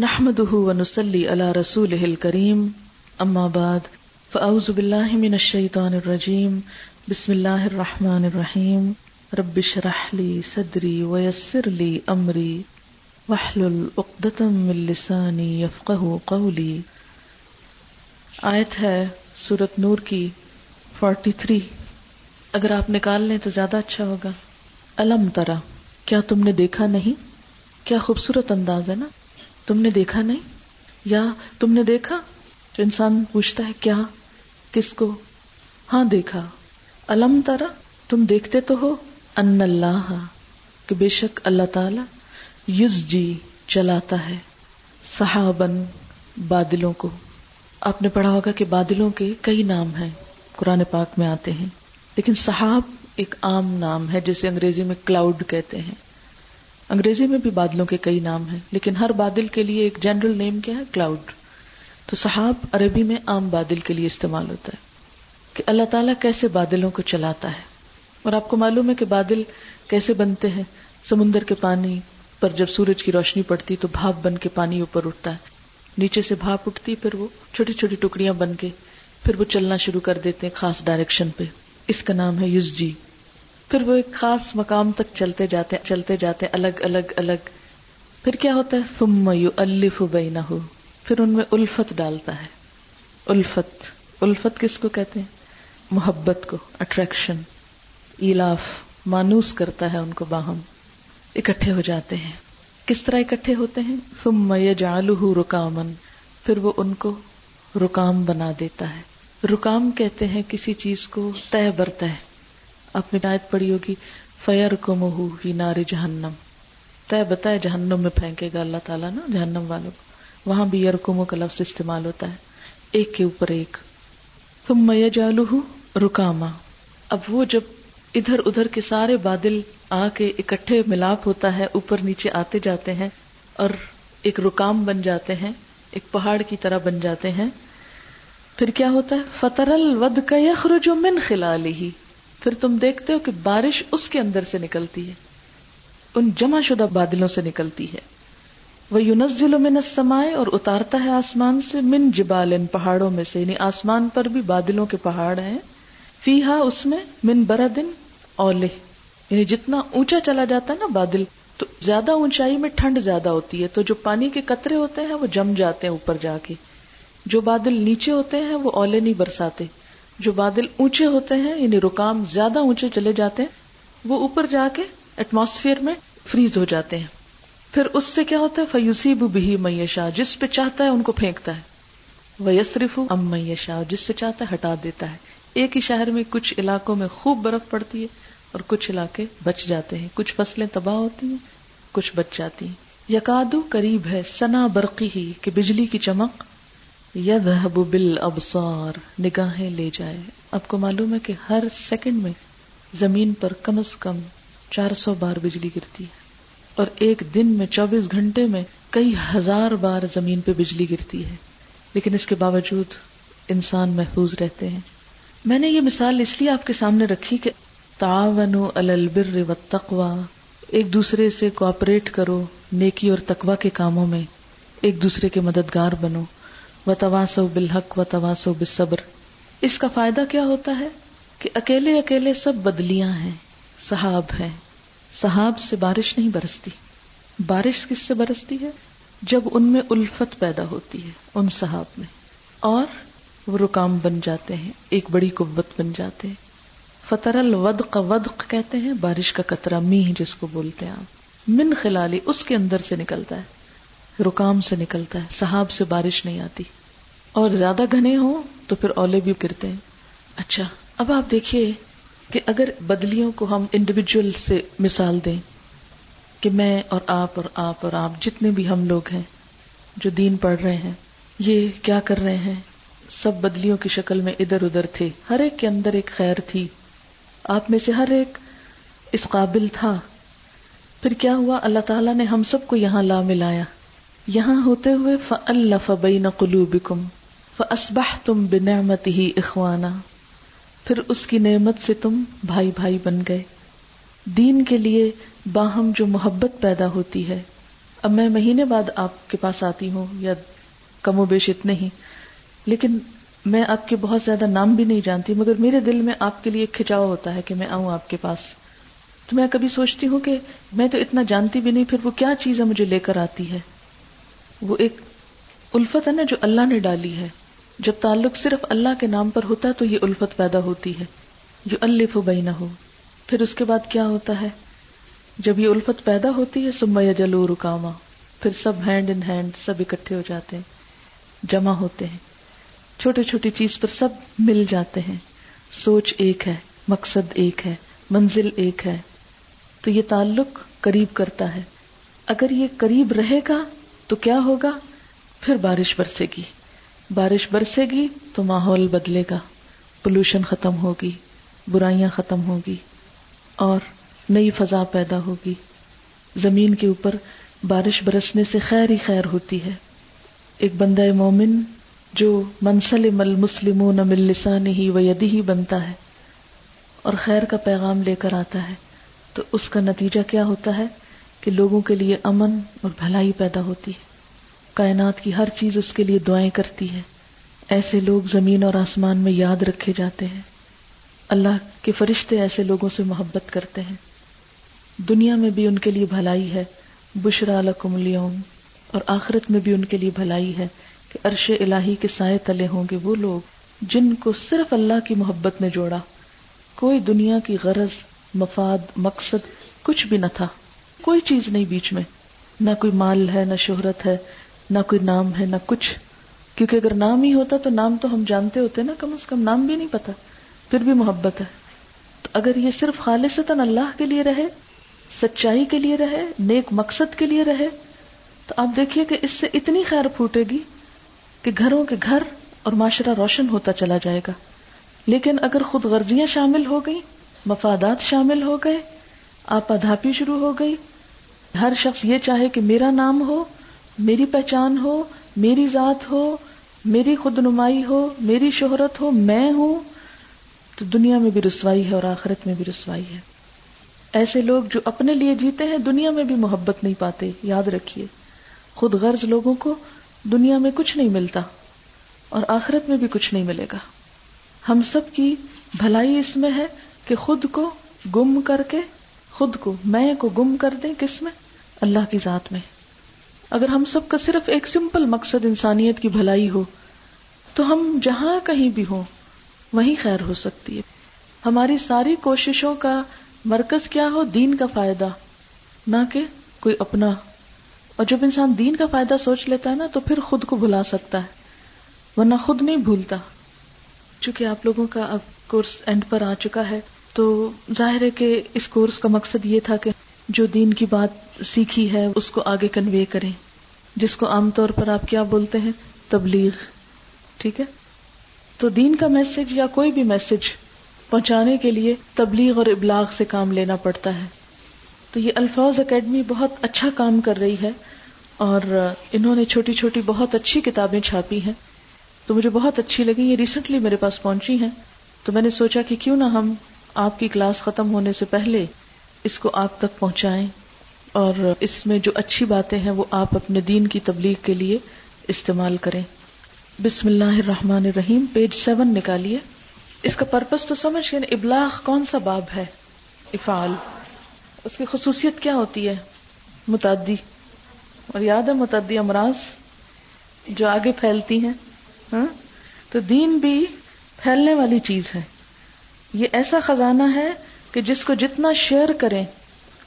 نحمده ونسلي على رسوله الكريم. أما بعد، فأعوذ بالله من الشيطان الرجيم. بسم الله الرحمن الرحيم. رب اشرح لي صدري ويسر لي أمري. واحلل عقدة من لساني يفقه قولي. آیت ہے سورت نور کی 43 اگر آپ نکال لیں تو زیادہ اچھا ہوگا. الم ترا کیا تم نے دیکھا نہیں؟ کیا خوبصورت انداز ہے نا؟ تم نے دیکھا نہیں؟ یا تم نے دیکھا؟ تو انسان پوچھتا ہے، کیا؟ کس کو؟ ہاں دیکھا۔ الم تارا تم دیکھتے تو ہو؟ ان اللہ، کہ بے شک اللہ تعالی یز جی چلاتا ہے صحابن بادلوں کو۔ آپ نے پڑھا ہوگا کہ بادلوں کے کئی نام ہیں، قرآن پاک میں آتے ہیں۔ لیکن صحاب ایک عام نام ہے، جسے انگریزی میں کلاؤڈ کہتے ہیں۔ انگریزی میں بھی بادلوں کے کئی نام ہیں، لیکن ہر بادل کے لیے ایک جنرل نیم کیا ہے؟ کلاؤڈ۔ تو صحاب عربی میں عام بادل کے لیے استعمال ہوتا ہے کہ اللہ تعالیٰ کیسے بادلوں کو چلاتا ہے؟ اور آپ کو معلوم ہے کہ بادل کیسے بنتے ہیں؟ سمندر کے پانی پر جب سورج کی روشنی پڑتی تو بھاپ بن کے پانی اوپر اٹھتا ہے۔ نیچے سے بھاپ اٹھتی، پھر وہ چھوٹی چھوٹی ٹکڑیاں بن کے پھر وہ چلنا شروع کر دیتے ہیں خاص ڈائریکشن پہ۔ اس کا نام ہے یوز جی پھر وہ ایک خاص مقام تک چلتے جاتے چلتے جاتے الگ الگ الگ۔ پھر کیا ہوتا ہے؟ ثم یؤلف بینہ پھر ان میں الفت ڈالتا ہے۔ الفت۔ الفت کس کو کہتے ہیں؟ محبت کو اٹریکشن ایلاف۔ مانوس کرتا ہے ان کو باہم۔ اکٹھے ہو جاتے ہیں۔ کس طرح اکٹھے ہوتے ہیں؟ ثم یجعلہ رکامن پھر وہ ان کو رکام بنا دیتا ہے۔ رکام کہتے ہیں کسی چیز کو طے برتا ہے۔ آپ نے آیت پڑی ہوگی۔ فیر کو مہو ہی نار جہنم طے بتائے جہنم میں پھینکے گا اللہ تعالیٰ نا، جہنم والوں کو۔ وہاں بھی یرکمو کا لفظ استعمال ہوتا ہے۔ ایک کے اوپر ایک۔ تم میں جالو رکاما اب وہ جب ادھر ادھر کے سارے بادل آ کے اکٹھے ملاپ ہوتا ہے، اوپر نیچے آتے جاتے ہیں اور ایک رکام بن جاتے ہیں، ایک پہاڑ کی طرح بن جاتے ہیں، پھر کیا ہوتا ہے؟ فترل ود کا یخرج من خلالی پھر تم دیکھتے ہو کہ بارش اس کے اندر سے نکلتی ہے۔ ان جمع شدہ بادلوں سے نکلتی ہے۔ وہ یونزل من سمائے اور اتارتا ہے آسمان سے من جبال، ان پہاڑوں میں سے۔ یعنی آسمان پر بھی بادلوں کے پہاڑ ہیں۔ فی ہا اس میں من بردن اولے یعنی جتنا اونچا چلا جاتا ہے نا بادل، تو زیادہ اونچائی میں ٹھنڈ زیادہ ہوتی ہے۔ تو جو پانی کے قطرے ہوتے ہیں وہ جم جاتے ہیں اوپر جا کے۔ جو بادل نیچے ہوتے ہیں وہ اولے نہیں برساتے۔ جو بادل اونچے ہوتے ہیں یعنی رکام زیادہ اونچے چلے جاتے ہیں، وہ اوپر جا کے ایٹماسفیئر میں فریز ہو جاتے ہیں۔ پھر اس سے کیا ہوتا ہے؟ فیوسیب بھی میشا جس پہ چاہتا ہے ان کو پھینکتا ہے۔ وہ یسریف ام میشا جس سے چاہتا ہے ہٹا دیتا ہے۔ ایک ہی شہر میں کچھ علاقوں میں خوب برف پڑتی ہے اور کچھ علاقے بچ جاتے ہیں۔ کچھ فصلیں تباہ ہوتی ہیں، کچھ بچ جاتی ہیں۔ یقادو قریب ہے سنا برقی ہی، کہ بجلی کی چمک یذهب بالابصار، نگاہیں لے جائے۔ آپ کو معلوم ہے کہ ہر سیکنڈ میں زمین پر کم از کم چار سو بار بجلی گرتی ہے۔ اور ایک دن میں چوبیس گھنٹے میں کئی ہزار بار زمین پہ بجلی گرتی ہے۔ لیکن اس کے باوجود انسان محفوظ رہتے ہیں۔ میں نے یہ مثال اس لیے آپ کے سامنے رکھی کہ تعاون البر و تقوا ایک دوسرے سے کوپریٹ کرو، نیکی اور تقوا کے کاموں میں ایک دوسرے کے مددگار بنو۔ و تواسو بالحق و تواسو بصبر اس کا فائدہ کیا ہوتا ہے کہ اکیلے اکیلے سب بدلیاں ہیں، صحاب ہیں۔ صحاب سے بارش نہیں برستی۔ بارش کس سے برستی ہے؟ جب ان میں الفت پیدا ہوتی ہے، ان صحاب میں۔ اور وہ رکام بن جاتے ہیں، ایک بڑی قوت بن جاتے ہیں۔ فطر الودق ودق کہتے ہیں، بارش کا قطرہ میہ جس کو بولتے ہیں آپ۔ من خلالی اس کے اندر سے نکلتا ہے۔ رکام سے نکلتا ہے صحاب سے بارش نہیں آتی۔ اور زیادہ گھنے ہوں تو پھر اولے بھی گرتے ہیں۔ اچھا اب آپ دیکھیے کہ اگر بدلیوں کو ہم انڈیویجل سے مثال دیں کہ میں اور آپ اور آپ اور آپ جتنے بھی ہم لوگ ہیں جو دین پڑھ رہے ہیں، یہ کیا کر رہے ہیں؟ سب بدلیوں کی شکل میں ادھر ادھر تھے۔ ہر ایک کے اندر ایک خیر تھی۔ آپ میں سے ہر ایک اس قابل تھا۔ پھر کیا ہوا؟ اللہ تعالیٰ نے ہم سب کو یہاں لا ملایا۔ یہاں ہوتے ہوئے فلف بین قلوبکم فاسبح تم بنعمت ہی اخوانا پھر اس کی نعمت سے تم بھائی بھائی بن گئے۔ دین کے لیے باہم جو محبت پیدا ہوتی ہے۔ اب میں مہینے بعد آپ کے پاس آتی ہوں یا کم و بیش اتنے ہی۔ لیکن میں آپ کے بہت زیادہ نام بھی نہیں جانتی، مگر میرے دل میں آپ کے لیے ایک کھچاؤ ہوتا ہے کہ میں آؤں آپ کے پاس۔ تو میں کبھی سوچتی ہوں کہ میں تو اتنا جانتی بھی نہیں، پھر وہ کیا چیز ہے مجھے لے کر آتی ہے؟ وہ ایک الفت ہے نا جو اللہ نے ڈالی ہے۔ جب تعلق صرف اللہ کے نام پر ہوتا ہے تو یہ الفت پیدا ہوتی ہے۔ جو الف بئی نہ ہو پھر اس کے بعد کیا ہوتا ہے؟ جب یہ الفت پیدا ہوتی ہے سما یا جلو رکاما۔ پھر سب ہینڈ ان ہینڈ، سب اکٹھے ہو جاتے ہیں، جمع ہوتے ہیں۔ چھوٹی چھوٹی چیز پر سب مل جاتے ہیں۔ سوچ ایک ہے، مقصد ایک ہے، منزل ایک ہے۔ تو یہ تعلق قریب کرتا ہے۔ اگر یہ قریب رہے گا تو کیا ہوگا؟ پھر بارش برسے گی۔ بارش برسے گی تو ماحول بدلے گا۔ پولوشن ختم ہوگی، برائیاں ختم ہوگی اور نئی فضا پیدا ہوگی۔ زمین کے اوپر بارش برسنے سے خیر ہی خیر ہوتی ہے۔ ایک بندہ مومن جو منسل مل مسلم مل لسان ہی و یدی ہی بنتا ہے اور خیر کا پیغام لے کر آتا ہے، تو اس کا نتیجہ کیا ہوتا ہے؟ کہ لوگوں کے لیے امن اور بھلائی پیدا ہوتی ہے۔ کائنات کی ہر چیز اس کے لیے دعائیں کرتی ہے۔ ایسے لوگ زمین اور آسمان میں یاد رکھے جاتے ہیں۔ اللہ کے فرشتے ایسے لوگوں سے محبت کرتے ہیں۔ دنیا میں بھی ان کے لیے بھلائی ہے۔ بشرا لکم اليوم۔ اور آخرت میں بھی ان کے لیے بھلائی ہے کہ عرش الہی کے سائے تلے ہوں گے وہ لوگ جن کو صرف اللہ کی محبت نے جوڑا۔ کوئی دنیا کی غرض، مفاد، مقصد کچھ بھی نہ تھا۔ کوئی چیز نہیں بیچ میں۔ نہ کوئی مال ہے، نہ شہرت ہے، نہ کوئی نام ہے، نہ کچھ۔ کیونکہ اگر نام ہی ہوتا تو نام تو ہم جانتے ہوتے نا، کم از کم نام بھی نہیں پتا۔ پھر بھی محبت ہے۔ تو اگر یہ صرف خالصتاً اللہ کے لیے رہے، سچائی کے لیے رہے، نیک مقصد کے لیے رہے، تو آپ دیکھیے کہ اس سے اتنی خیر پھوٹے گی کہ گھروں کے گھر اور معاشرہ روشن ہوتا چلا جائے گا۔ لیکن اگر خود غرضیاں شامل ہو گئی مفادات شامل ہو گئے آپ ادھاپی شروع ہو گئی۔ ہر شخص یہ چاہے کہ میرا نام ہو، میری پہچان ہو، میری ذات ہو، میری خود نمائی ہو، میری شہرت ہو، میں ہوں، تو دنیا میں بھی رسوائی ہے اور آخرت میں بھی رسوائی ہے۔ ایسے لوگ جو اپنے لیے جیتے ہیں، دنیا میں بھی محبت نہیں پاتے، یاد رکھیے۔ خود غرض لوگوں کو دنیا میں کچھ نہیں ملتا اور آخرت میں بھی کچھ نہیں ملے گا۔ ہم سب کی بھلائی اس میں ہے کہ خود کو گم کر کے خود کو میں کو گم کر دیں کس میں؟ اللہ کی ذات میں۔ اگر ہم سب کا صرف ایک سمپل مقصد انسانیت کی بھلائی ہو، تو ہم جہاں کہیں بھی ہوں، وہیں خیر ہو سکتی ہے۔ ہماری ساری کوششوں کا مرکز کیا ہو؟ دین کا فائدہ۔ نہ کہ کوئی اپنا۔ اور جب انسان دین کا فائدہ سوچ لیتا ہے نا، تو پھر خود کو بھلا سکتا ہے۔ ورنہ خود نہیں بھولتا۔ چونکہ آپ لوگوں کا اب کورس اینڈ پر آ چکا ہے۔ تو ظاہر ہے کہ اس کورس کا مقصد یہ تھا کہ جو دین کی بات سیکھی ہے، اس کو آگے کنوے کریں۔ جس کو عام طور پر آپ کیا بولتے ہیں؟ تبلیغ۔ ٹھیک ہے؟ تو دین کا میسج یا کوئی بھی میسج پہنچانے کے لیے تبلیغ اور ابلاغ سے کام لینا پڑتا ہے۔ تو یہ الفاظ اکیڈمی بہت اچھا کام کر رہی ہے اور انہوں نے چھوٹی چھوٹی بہت اچھی کتابیں چھاپی ہیں۔ تو مجھے بہت اچھی لگی، یہ ریسنٹلی میرے پاس پہنچی ہیں۔ تو میں نے سوچا کہ کیوں نہ ہم آپ کی کلاس ختم ہونے سے پہلے اس کو آپ تک پہنچائیں اور اس میں جو اچھی باتیں ہیں وہ آپ اپنے دین کی تبلیغ کے لیے استعمال کریں۔ بسم اللہ الرحمن الرحیم، پیج سیون نکالیے۔ اس کا پرپز تو سمجھ گئے ابلاغ کون سا باب ہے؟ افعال۔ اس کی خصوصیت کیا ہوتی ہے؟ متعدی۔ اور یاد ہے متعدی امراض جو آگے پھیلتی ہیں؟ ہاں؟ تو دین بھی پھیلنے والی چیز ہے۔ یہ ایسا خزانہ ہے کہ جس کو جتنا شیئر کریں،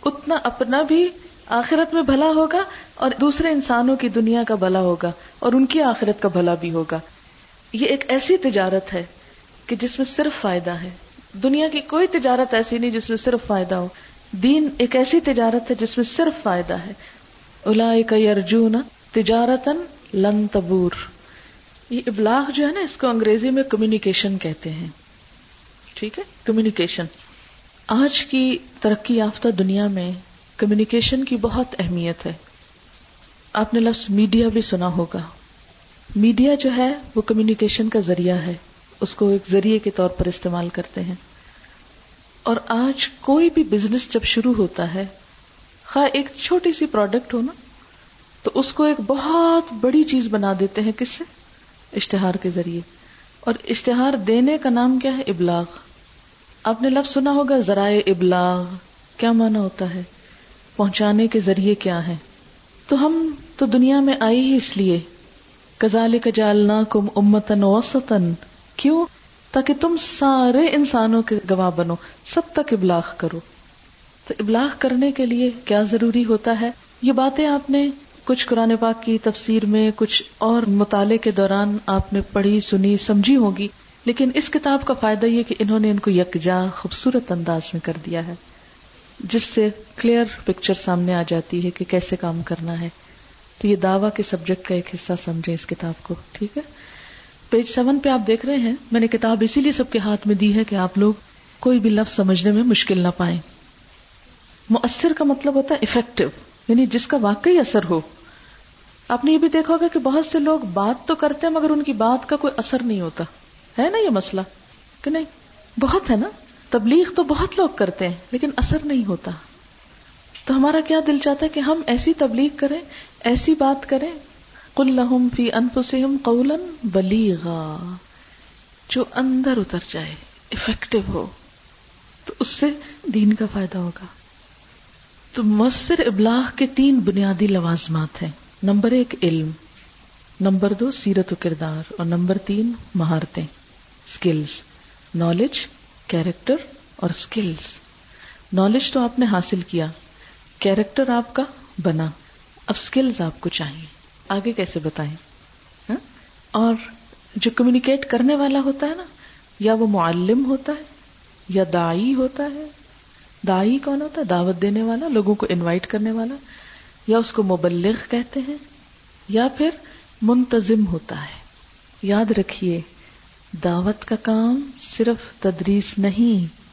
اتنا اپنا بھی آخرت میں بھلا ہوگا اور دوسرے انسانوں کی دنیا کا بھلا ہوگا اور ان کی آخرت کا بھلا بھی ہوگا۔ یہ ایک ایسی تجارت ہے کہ جس میں صرف فائدہ ہے۔ دنیا کی کوئی تجارت ایسی نہیں جس میں صرف فائدہ ہو۔ دین ایک ایسی تجارت ہے جس میں صرف فائدہ ہے۔ الا ارجون تجارتن لن تبور۔ یہ ابلاغ جو ہے نا، اس کو انگریزی میں کمیونیکیشن کہتے ہیں۔ ٹھیک ہے؟ کمیونیکیشن آج کی ترقی یافتہ دنیا میں کمیونیکیشن کی بہت اہمیت ہے۔ آپ نے لفظ میڈیا بھی سنا ہوگا۔ میڈیا جو ہے وہ کمیونیکیشن کا ذریعہ ہے۔ اس کو ایک ذریعے کے طور پر استعمال کرتے ہیں۔ اور آج کوئی بھی بزنس جب شروع ہوتا ہے، خواہ ایک چھوٹی سی پروڈکٹ ہو نا، تو اس کو ایک بہت بڑی چیز بنا دیتے ہیں۔ کس سے؟ اشتہار کے ذریعے۔ اور اشتہار دینے کا نام کیا ہے؟ ابلاغ۔ آپ نے لفظ سنا ہوگا ذرائع ابلاغ، کیا مانا ہوتا ہے؟ پہنچانے کے ذریعے کیا ہے تو ہم تو دنیا میں آئی ہی اس لیے۔ کزال کا جالنا کم امتن وسطن کیوں؟ تاکہ تم سارے انسانوں کے گواہ بنو، سب تک ابلاغ کرو۔ تو ابلاغ کرنے کے لیے کیا ضروری ہوتا ہے؟ یہ باتیں آپ نے کچھ قرآن پاک کی تفسیر میں کچھ اور مطالعے کے دوران آپ نے پڑھی، سنی، سمجھی ہوگی۔ لیکن اس کتاب کا فائدہ یہ کہ انہوں نے ان کو یکجا خوبصورت انداز میں کر دیا ہے، جس سے کلیئر پکچر سامنے آ جاتی ہے کہ کیسے کام کرنا ہے۔ تو یہ دعوی کے سبجیکٹ کا ایک حصہ سمجھے اس کتاب کو، ٹھیک ہے؟ پیج سیون پہ آپ دیکھ رہے ہیں، میں نے کتاب اسی لیے سب کے ہاتھ میں دی ہے کہ آپ لوگ کوئی بھی لفظ سمجھنے میں مشکل نہ پائیں۔ مؤثر کا مطلب ہوتا ہے افیکٹو یعنی جس کا واقعی اثر ہو۔ آپ نے یہ بھی دیکھا ہوگا کہ بہت سے لوگ بات تو کرتے ہیں مگر ان کی بات کا کوئی اثر نہیں ہوتا۔ ہے نا یہ مسئلہ؟ کہ نہیں؟ بہت ہے نا؟ تبلیغ تو بہت لوگ کرتے ہیں، لیکن اثر نہیں ہوتا۔ تو ہمارا کیا دل چاہتا ہے کہ ہم ایسی تبلیغ کریں، ایسی بات کریں؟ کل لہم فی انفسہم قولا بلیغا۔ جو اندر اتر جائے افیکٹو ہو، تو اس سے دین کا فائدہ ہوگا۔ تو مؤثر ابلاغ کے تین بنیادی لوازمات ہیں۔ نمبر ایک، علم۔ نمبر دو، سیرت و کردار۔ اور نمبر تین، مہارتیں۔ اسکلس نالج کیریکٹر اور اسکلس نالج تو آپ نے حاصل کیا. کیریکٹر آپ کا بنا. اب اسکلز آپ کو چاہیے. آگے کیسے بتائیں؟ ہاں؟ اور جو کمیونیکیٹ کرنے والا ہوتا ہے نا، یا وہ معلم ہوتا ہے، یا دائی ہوتا ہے. دائی کون ہوتا ہے؟ دعوت دینے والا، لوگوں کو انوائٹ کرنے والا، یا اس کو مبلغ کہتے ہیں، یا پھر منتظم ہوتا ہے. یاد رکھیے دعوت کا کام صرف تدریس نہیں،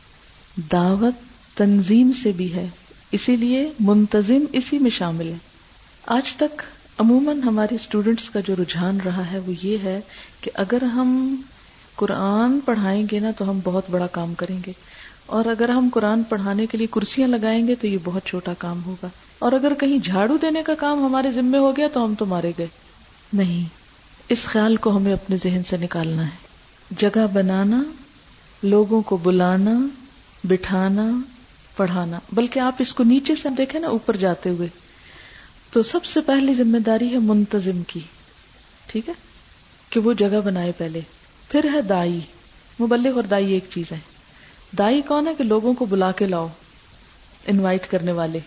دعوت تنظیم سے بھی ہے۔ اسی لیے منتظم اسی میں شامل ہے آج تک عموماً ہمارے اسٹوڈینٹس کا جو رجحان رہا ہے وہ یہ ہے کہ اگر ہم قرآن پڑھائیں گے نا تو ہم بہت بڑا کام کریں گے۔ اور اگر ہم قرآن پڑھانے کے لیے کرسیاں لگائیں گے تو یہ بہت چھوٹا کام ہوگا۔ اور اگر کہیں جھاڑو دینے کا کام ہمارے ذمے ہو گیا تو ہم تو مارے گئے۔ نہیں، اس خیال کو ہمیں اپنے ذہن سے نکالنا ہے۔ جگہ بنانا، لوگوں کو بلانا، بٹھانا، پڑھانا۔ بلکہ آپ اس کو نیچے سے دیکھیں نا، اوپر جاتے ہوئے۔ تو سب سے پہلی ذمہ داری ہے منتظم کی۔ ٹھیک ہے؟ کہ وہ جگہ بنائے پہلے۔ پھر ہے دائی۔ مبلغ اور دائی ایک چیز ہے۔ دائی کون ہے کہ لوگوں کو بلا کے لاؤ، انوائٹ کرنے والے۔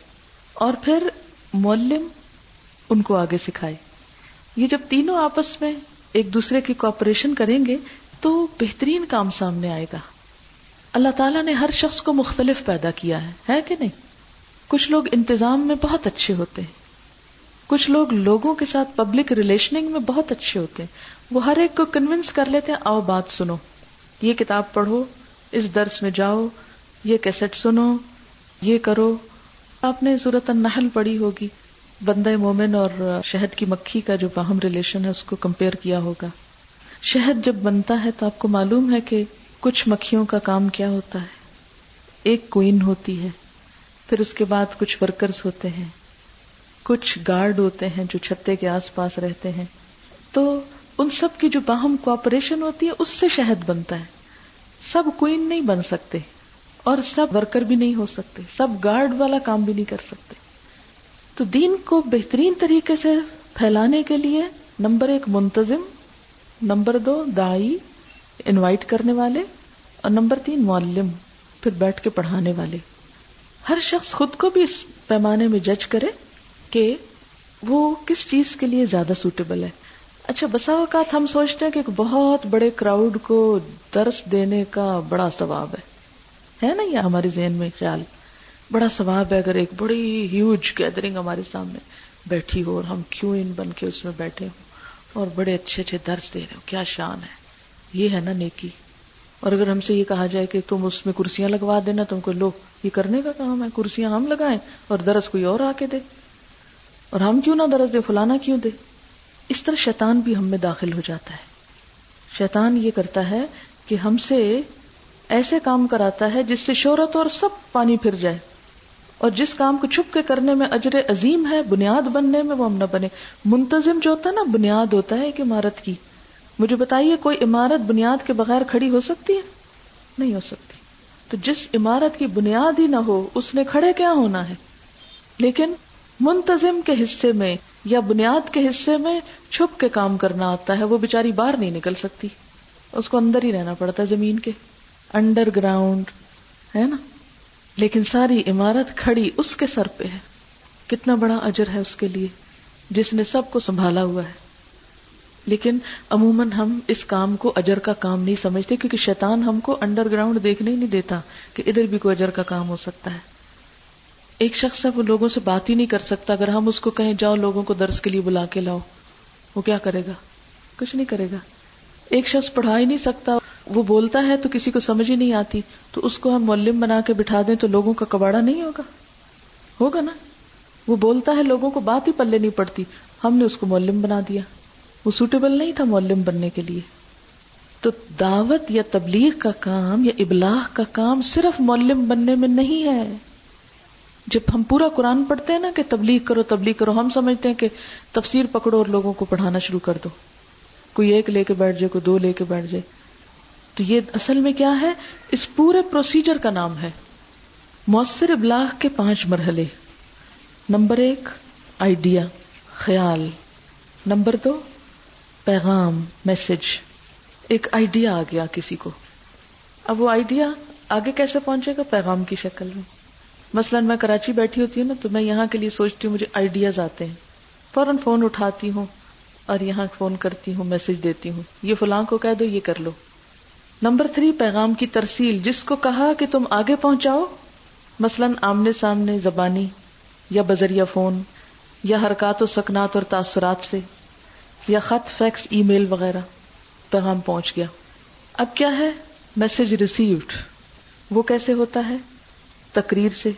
اور پھر مولم ان کو آگے سکھائے۔ یہ جب تینوں آپس میں ایک دوسرے کی کوپریشن کریں گے تو بہترین کام سامنے آئے گا۔ اللہ تعالیٰ نے ہر شخص کو مختلف پیدا کیا ہے ہے کہ نہیں؟ کچھ لوگ انتظام میں بہت اچھے ہوتے ہیں۔ کچھ لوگ لوگوں کے ساتھ پبلک ریلیشننگ میں بہت اچھے ہوتے ہیں۔ وہ ہر ایک کو کنوینس کر لیتے ہیں، آؤ بات سنو۔ یہ کتاب پڑھو، اس درس میں جاؤ، یہ کیسٹ سنو، یہ کرو۔ آپ نے صورت النحل پڑھی ہوگی۔ بندہ مومن اور شہد کی مکھی کا جو باہم ریلیشن ہے، اس کو کمپیئر کیا ہوگا۔ شہد جب بنتا ہے تو آپ کو معلوم ہے کہ کچھ مکھیوں کا کام کیا ہوتا ہے۔ ایک کوئن ہوتی ہے، پھر اس کے بعد کچھ ورکرز ہوتے ہیں۔ کچھ گارڈ ہوتے ہیں جو چھتے کے آس پاس رہتے ہیں۔ تو ان سب کی جو باہم کوپریشن ہوتی ہے، اس سے شہد بنتا ہے۔ سب کوئن نہیں بن سکتے اور سب ورکر بھی نہیں ہو سکتے۔ سب گارڈ والا کام بھی نہیں کر سکتے۔ تو دین کو بہترین طریقے سے پھیلانے کے لیے نمبر ایک منتظم نمبر دو، دائی انوائٹ کرنے والے، اور نمبر تین، معلم، پھر بیٹھ کے پڑھانے والے۔ ہر شخص خود کو بھی اس پیمانے میں جج کرے کہ وہ کس چیز کے لیے زیادہ سوٹیبل ہے۔ اچھا بسا اوقات ہم سوچتے ہیں کہ ایک بہت بڑے کراؤڈ کو درس دینے کا بڑا ثواب ہے۔ ہے نا یہ ہمارے ذہن میں خیال؟ بڑا ثواب ہے اگر ایک بڑی ہیوج گیدرنگ ہمارے سامنے بیٹھی ہو اور ہم کیوں ان بن کے اس میں بیٹھے ہوں۔ اور بڑے اچھے اچھے درس دے رہے ہو، کیا شان ہے۔ یہ ہے نا نیکی۔ اور اگر ہم سے یہ کہا جائے کہ تم اس میں کرسیاں لگوا دینا، تم کو لو یہ کرنے کا کام ہے، کرسیاں ہم لگائیں اور درس کوئی اور آ کے دے۔ اور ہم کیوں نہ درس دے، فلانا کیوں دے؟ اس طرح شیطان بھی ہم میں داخل ہو جاتا ہے۔ شیطان یہ کرتا ہے کہ ہم سے ایسے کام کراتا ہے جس سے شہرت اور سب پانی پھر جائے۔ اور جس کام کو چھپ کے کرنے میں اجر عظیم ہے، بنیاد بننے میں وہ ہم نہ بنے۔ منتظم جو ہوتا ہے نا، بنیاد ہوتا ہے ایک عمارت کی۔ مجھے بتائیے، کوئی عمارت بنیاد کے بغیر کھڑی ہو سکتی ہے؟ نہیں ہو سکتی۔ تو جس عمارت کی بنیاد ہی نہ ہو، اس نے کھڑے کیا ہونا ہے؟ لیکن منتظم کے حصے میں یا بنیاد کے حصے میں چھپ کے کام کرنا آتا ہے، وہ بےچاری باہر نہیں نکل سکتی۔ اس کو اندر ہی رہنا پڑتا ہے زمین کے۔ انڈر گراؤنڈ ہے نا؟ لیکن ساری عمارت کھڑی اس کے سر پہ ہے۔ کتنا بڑا اجر ہے اس کے لیے، جس نے سب کو سنبھالا ہوا ہے۔ لیکن عموماً ہم اس کام کو اجر کا کام نہیں سمجھتے، کیونکہ شیطان ہم کو انڈر گراؤنڈ دیکھنے ہی نہیں دیتا کہ ادھر بھی کوئی اجر کا کام ہو سکتا ہے۔ ایک شخص ہے، وہ لوگوں سے بات ہی نہیں کر سکتا۔ اگر ہم اس کو کہیں، جاؤ لوگوں کو درس کے لیے بلا کے لاؤ، وہ کیا کرے گا؟ کچھ نہیں کرے گا۔ ایک شخص پڑھا ہی نہیں سکتا۔ وہ بولتا ہے تو کسی کو سمجھ ہی نہیں آتی، تو اس کو ہم مولم بنا کے بٹھا دیں تو لوگوں کا کباڑا نہیں ہوگا؟ ہوگا نا؟ وہ بولتا ہے لوگوں کو بات ہی پلے نہیں پڑتی۔ ہم نے اس کو مولم بنا دیا۔ وہ سوٹیبل نہیں تھا مولم بننے کے لیے۔ تو دعوت یا تبلیغ کا کام یا ابلاغ کا کام صرف مولم بننے میں نہیں ہے۔ جب ہم پورا قرآن پڑھتے ہیں نا کہ تبلیغ کرو تبلیغ کرو، ہم سمجھتے ہیں کہ تفسیر پکڑو اور لوگوں کو پڑھانا شروع کر دو۔ کوئی ایک لے کے بیٹھ جائے، کوئی دو لے کے بیٹھ جائے۔ تو یہ اصل میں کیا ہے؟ اس پورے پروسیجر کا نام ہے۔ مؤثر ابلاغ کے پانچ مرحلے۔ نمبر ایک آئیڈیا خیال۔ نمبر دو، پیغام میسج ایک آئیڈیا آ گیا کسی کو۔ اب وہ آئیڈیا آگے کیسے پہنچے گا؟ پیغام کی شکل میں۔ مثلا میں کراچی بیٹھی ہوتی ہوں نا، تو میں یہاں کے لیے سوچتی ہوں، مجھے آئیڈیاز آتے ہیں۔ فوراً فون اٹھاتی ہوں اور یہاں فون کرتی ہوں میسج دیتی ہوں۔ یہ فلاں کو کہہ دو، یہ کر لو۔ نمبر تھری، پیغام کی ترسیل۔ جس کو کہا کہ تم آگے پہنچاؤ، مثلاً آمنے سامنے زبانی یا بذریعہ فون یا حرکات و سکنات اور تاثرات سے یا خط، فیکس، ای میل وغیرہ، پیغام پہنچ گیا۔ اب کیا ہے؟ Message received. وہ کیسے ہوتا ہے؟ تقریر سے،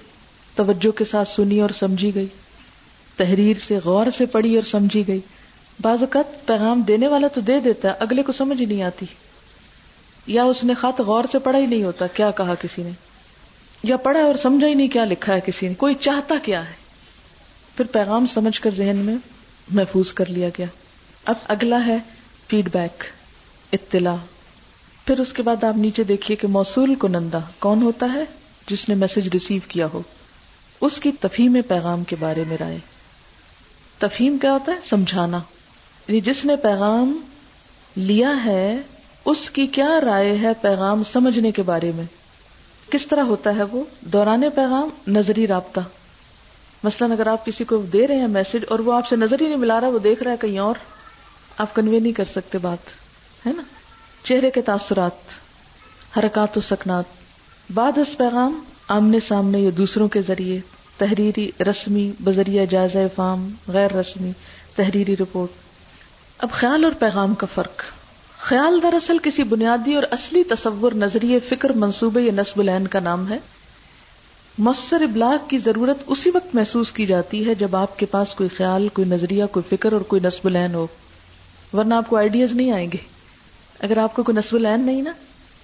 توجہ کے ساتھ سنی اور سمجھی گئی۔ تحریر سے، غور سے پڑھی اور سمجھی گئی۔ بعض اوقات پیغام دینے والا تو دے دیتا ہے، اگلے کو سمجھ ہی نہیں آتی۔ یا اس نے خط غور سے پڑھا ہی نہیں ہوتا کیا کہا کسی نے؟ یا پڑھا اور سمجھا ہی نہیں کیا لکھا ہے کسی نے؟ کوئی چاہتا کیا ہے؟ پھر پیغام سمجھ کر ذہن میں محفوظ کر لیا گیا۔ اب اگلا ہے فیڈ بیک اطلاع۔ پھر اس کے بعد آپ نیچے دیکھیے کہ موصول کو نندا کون ہوتا ہے جس نے میسج ریسیو کیا ہو۔ اس کی تفہیم پیغام کے بارے میں رائے۔ تفہیم کیا ہوتا ہے؟ سمجھانا۔ یعنی جس نے پیغام لیا ہے اس کی کیا رائے ہے پیغام سمجھنے کے بارے میں؟ کس طرح ہوتا ہے وہ؟ دوران پیغام، نظری رابطہ۔ مثلاً اگر آپ کسی کو دے رہے ہیں میسج اور وہ آپ سے نظر ہی نہیں ملا رہا، وہ دیکھ رہا ہے کہیں اور، آپ کنوے نہیں کر سکتے بات، ہے نا؟ چہرے کے تاثرات، حرکات و سکنات۔ بعد اس پیغام آمنے سامنے یا دوسروں کے ذریعے، تحریری رسمی، بذریعہ جائزہ فام، غیر رسمی، تحریری رپورٹ۔ اب خیال اور پیغام کا فرق۔ خیال دراصل کسی بنیادی اور اصلی تصور، نظریے، فکر، منصوبے یا نصب العین کا نام ہے۔ مؤثر ابلاغ کی ضرورت اسی وقت محسوس کی جاتی ہے جب آپ کے پاس کوئی خیال، کوئی نظریہ، کوئی فکر اور کوئی نصب العین ہو، ورنہ آپ کو آئیڈیاز نہیں آئیں گے۔ اگر آپ کو کوئی نصب العین نہیں نا،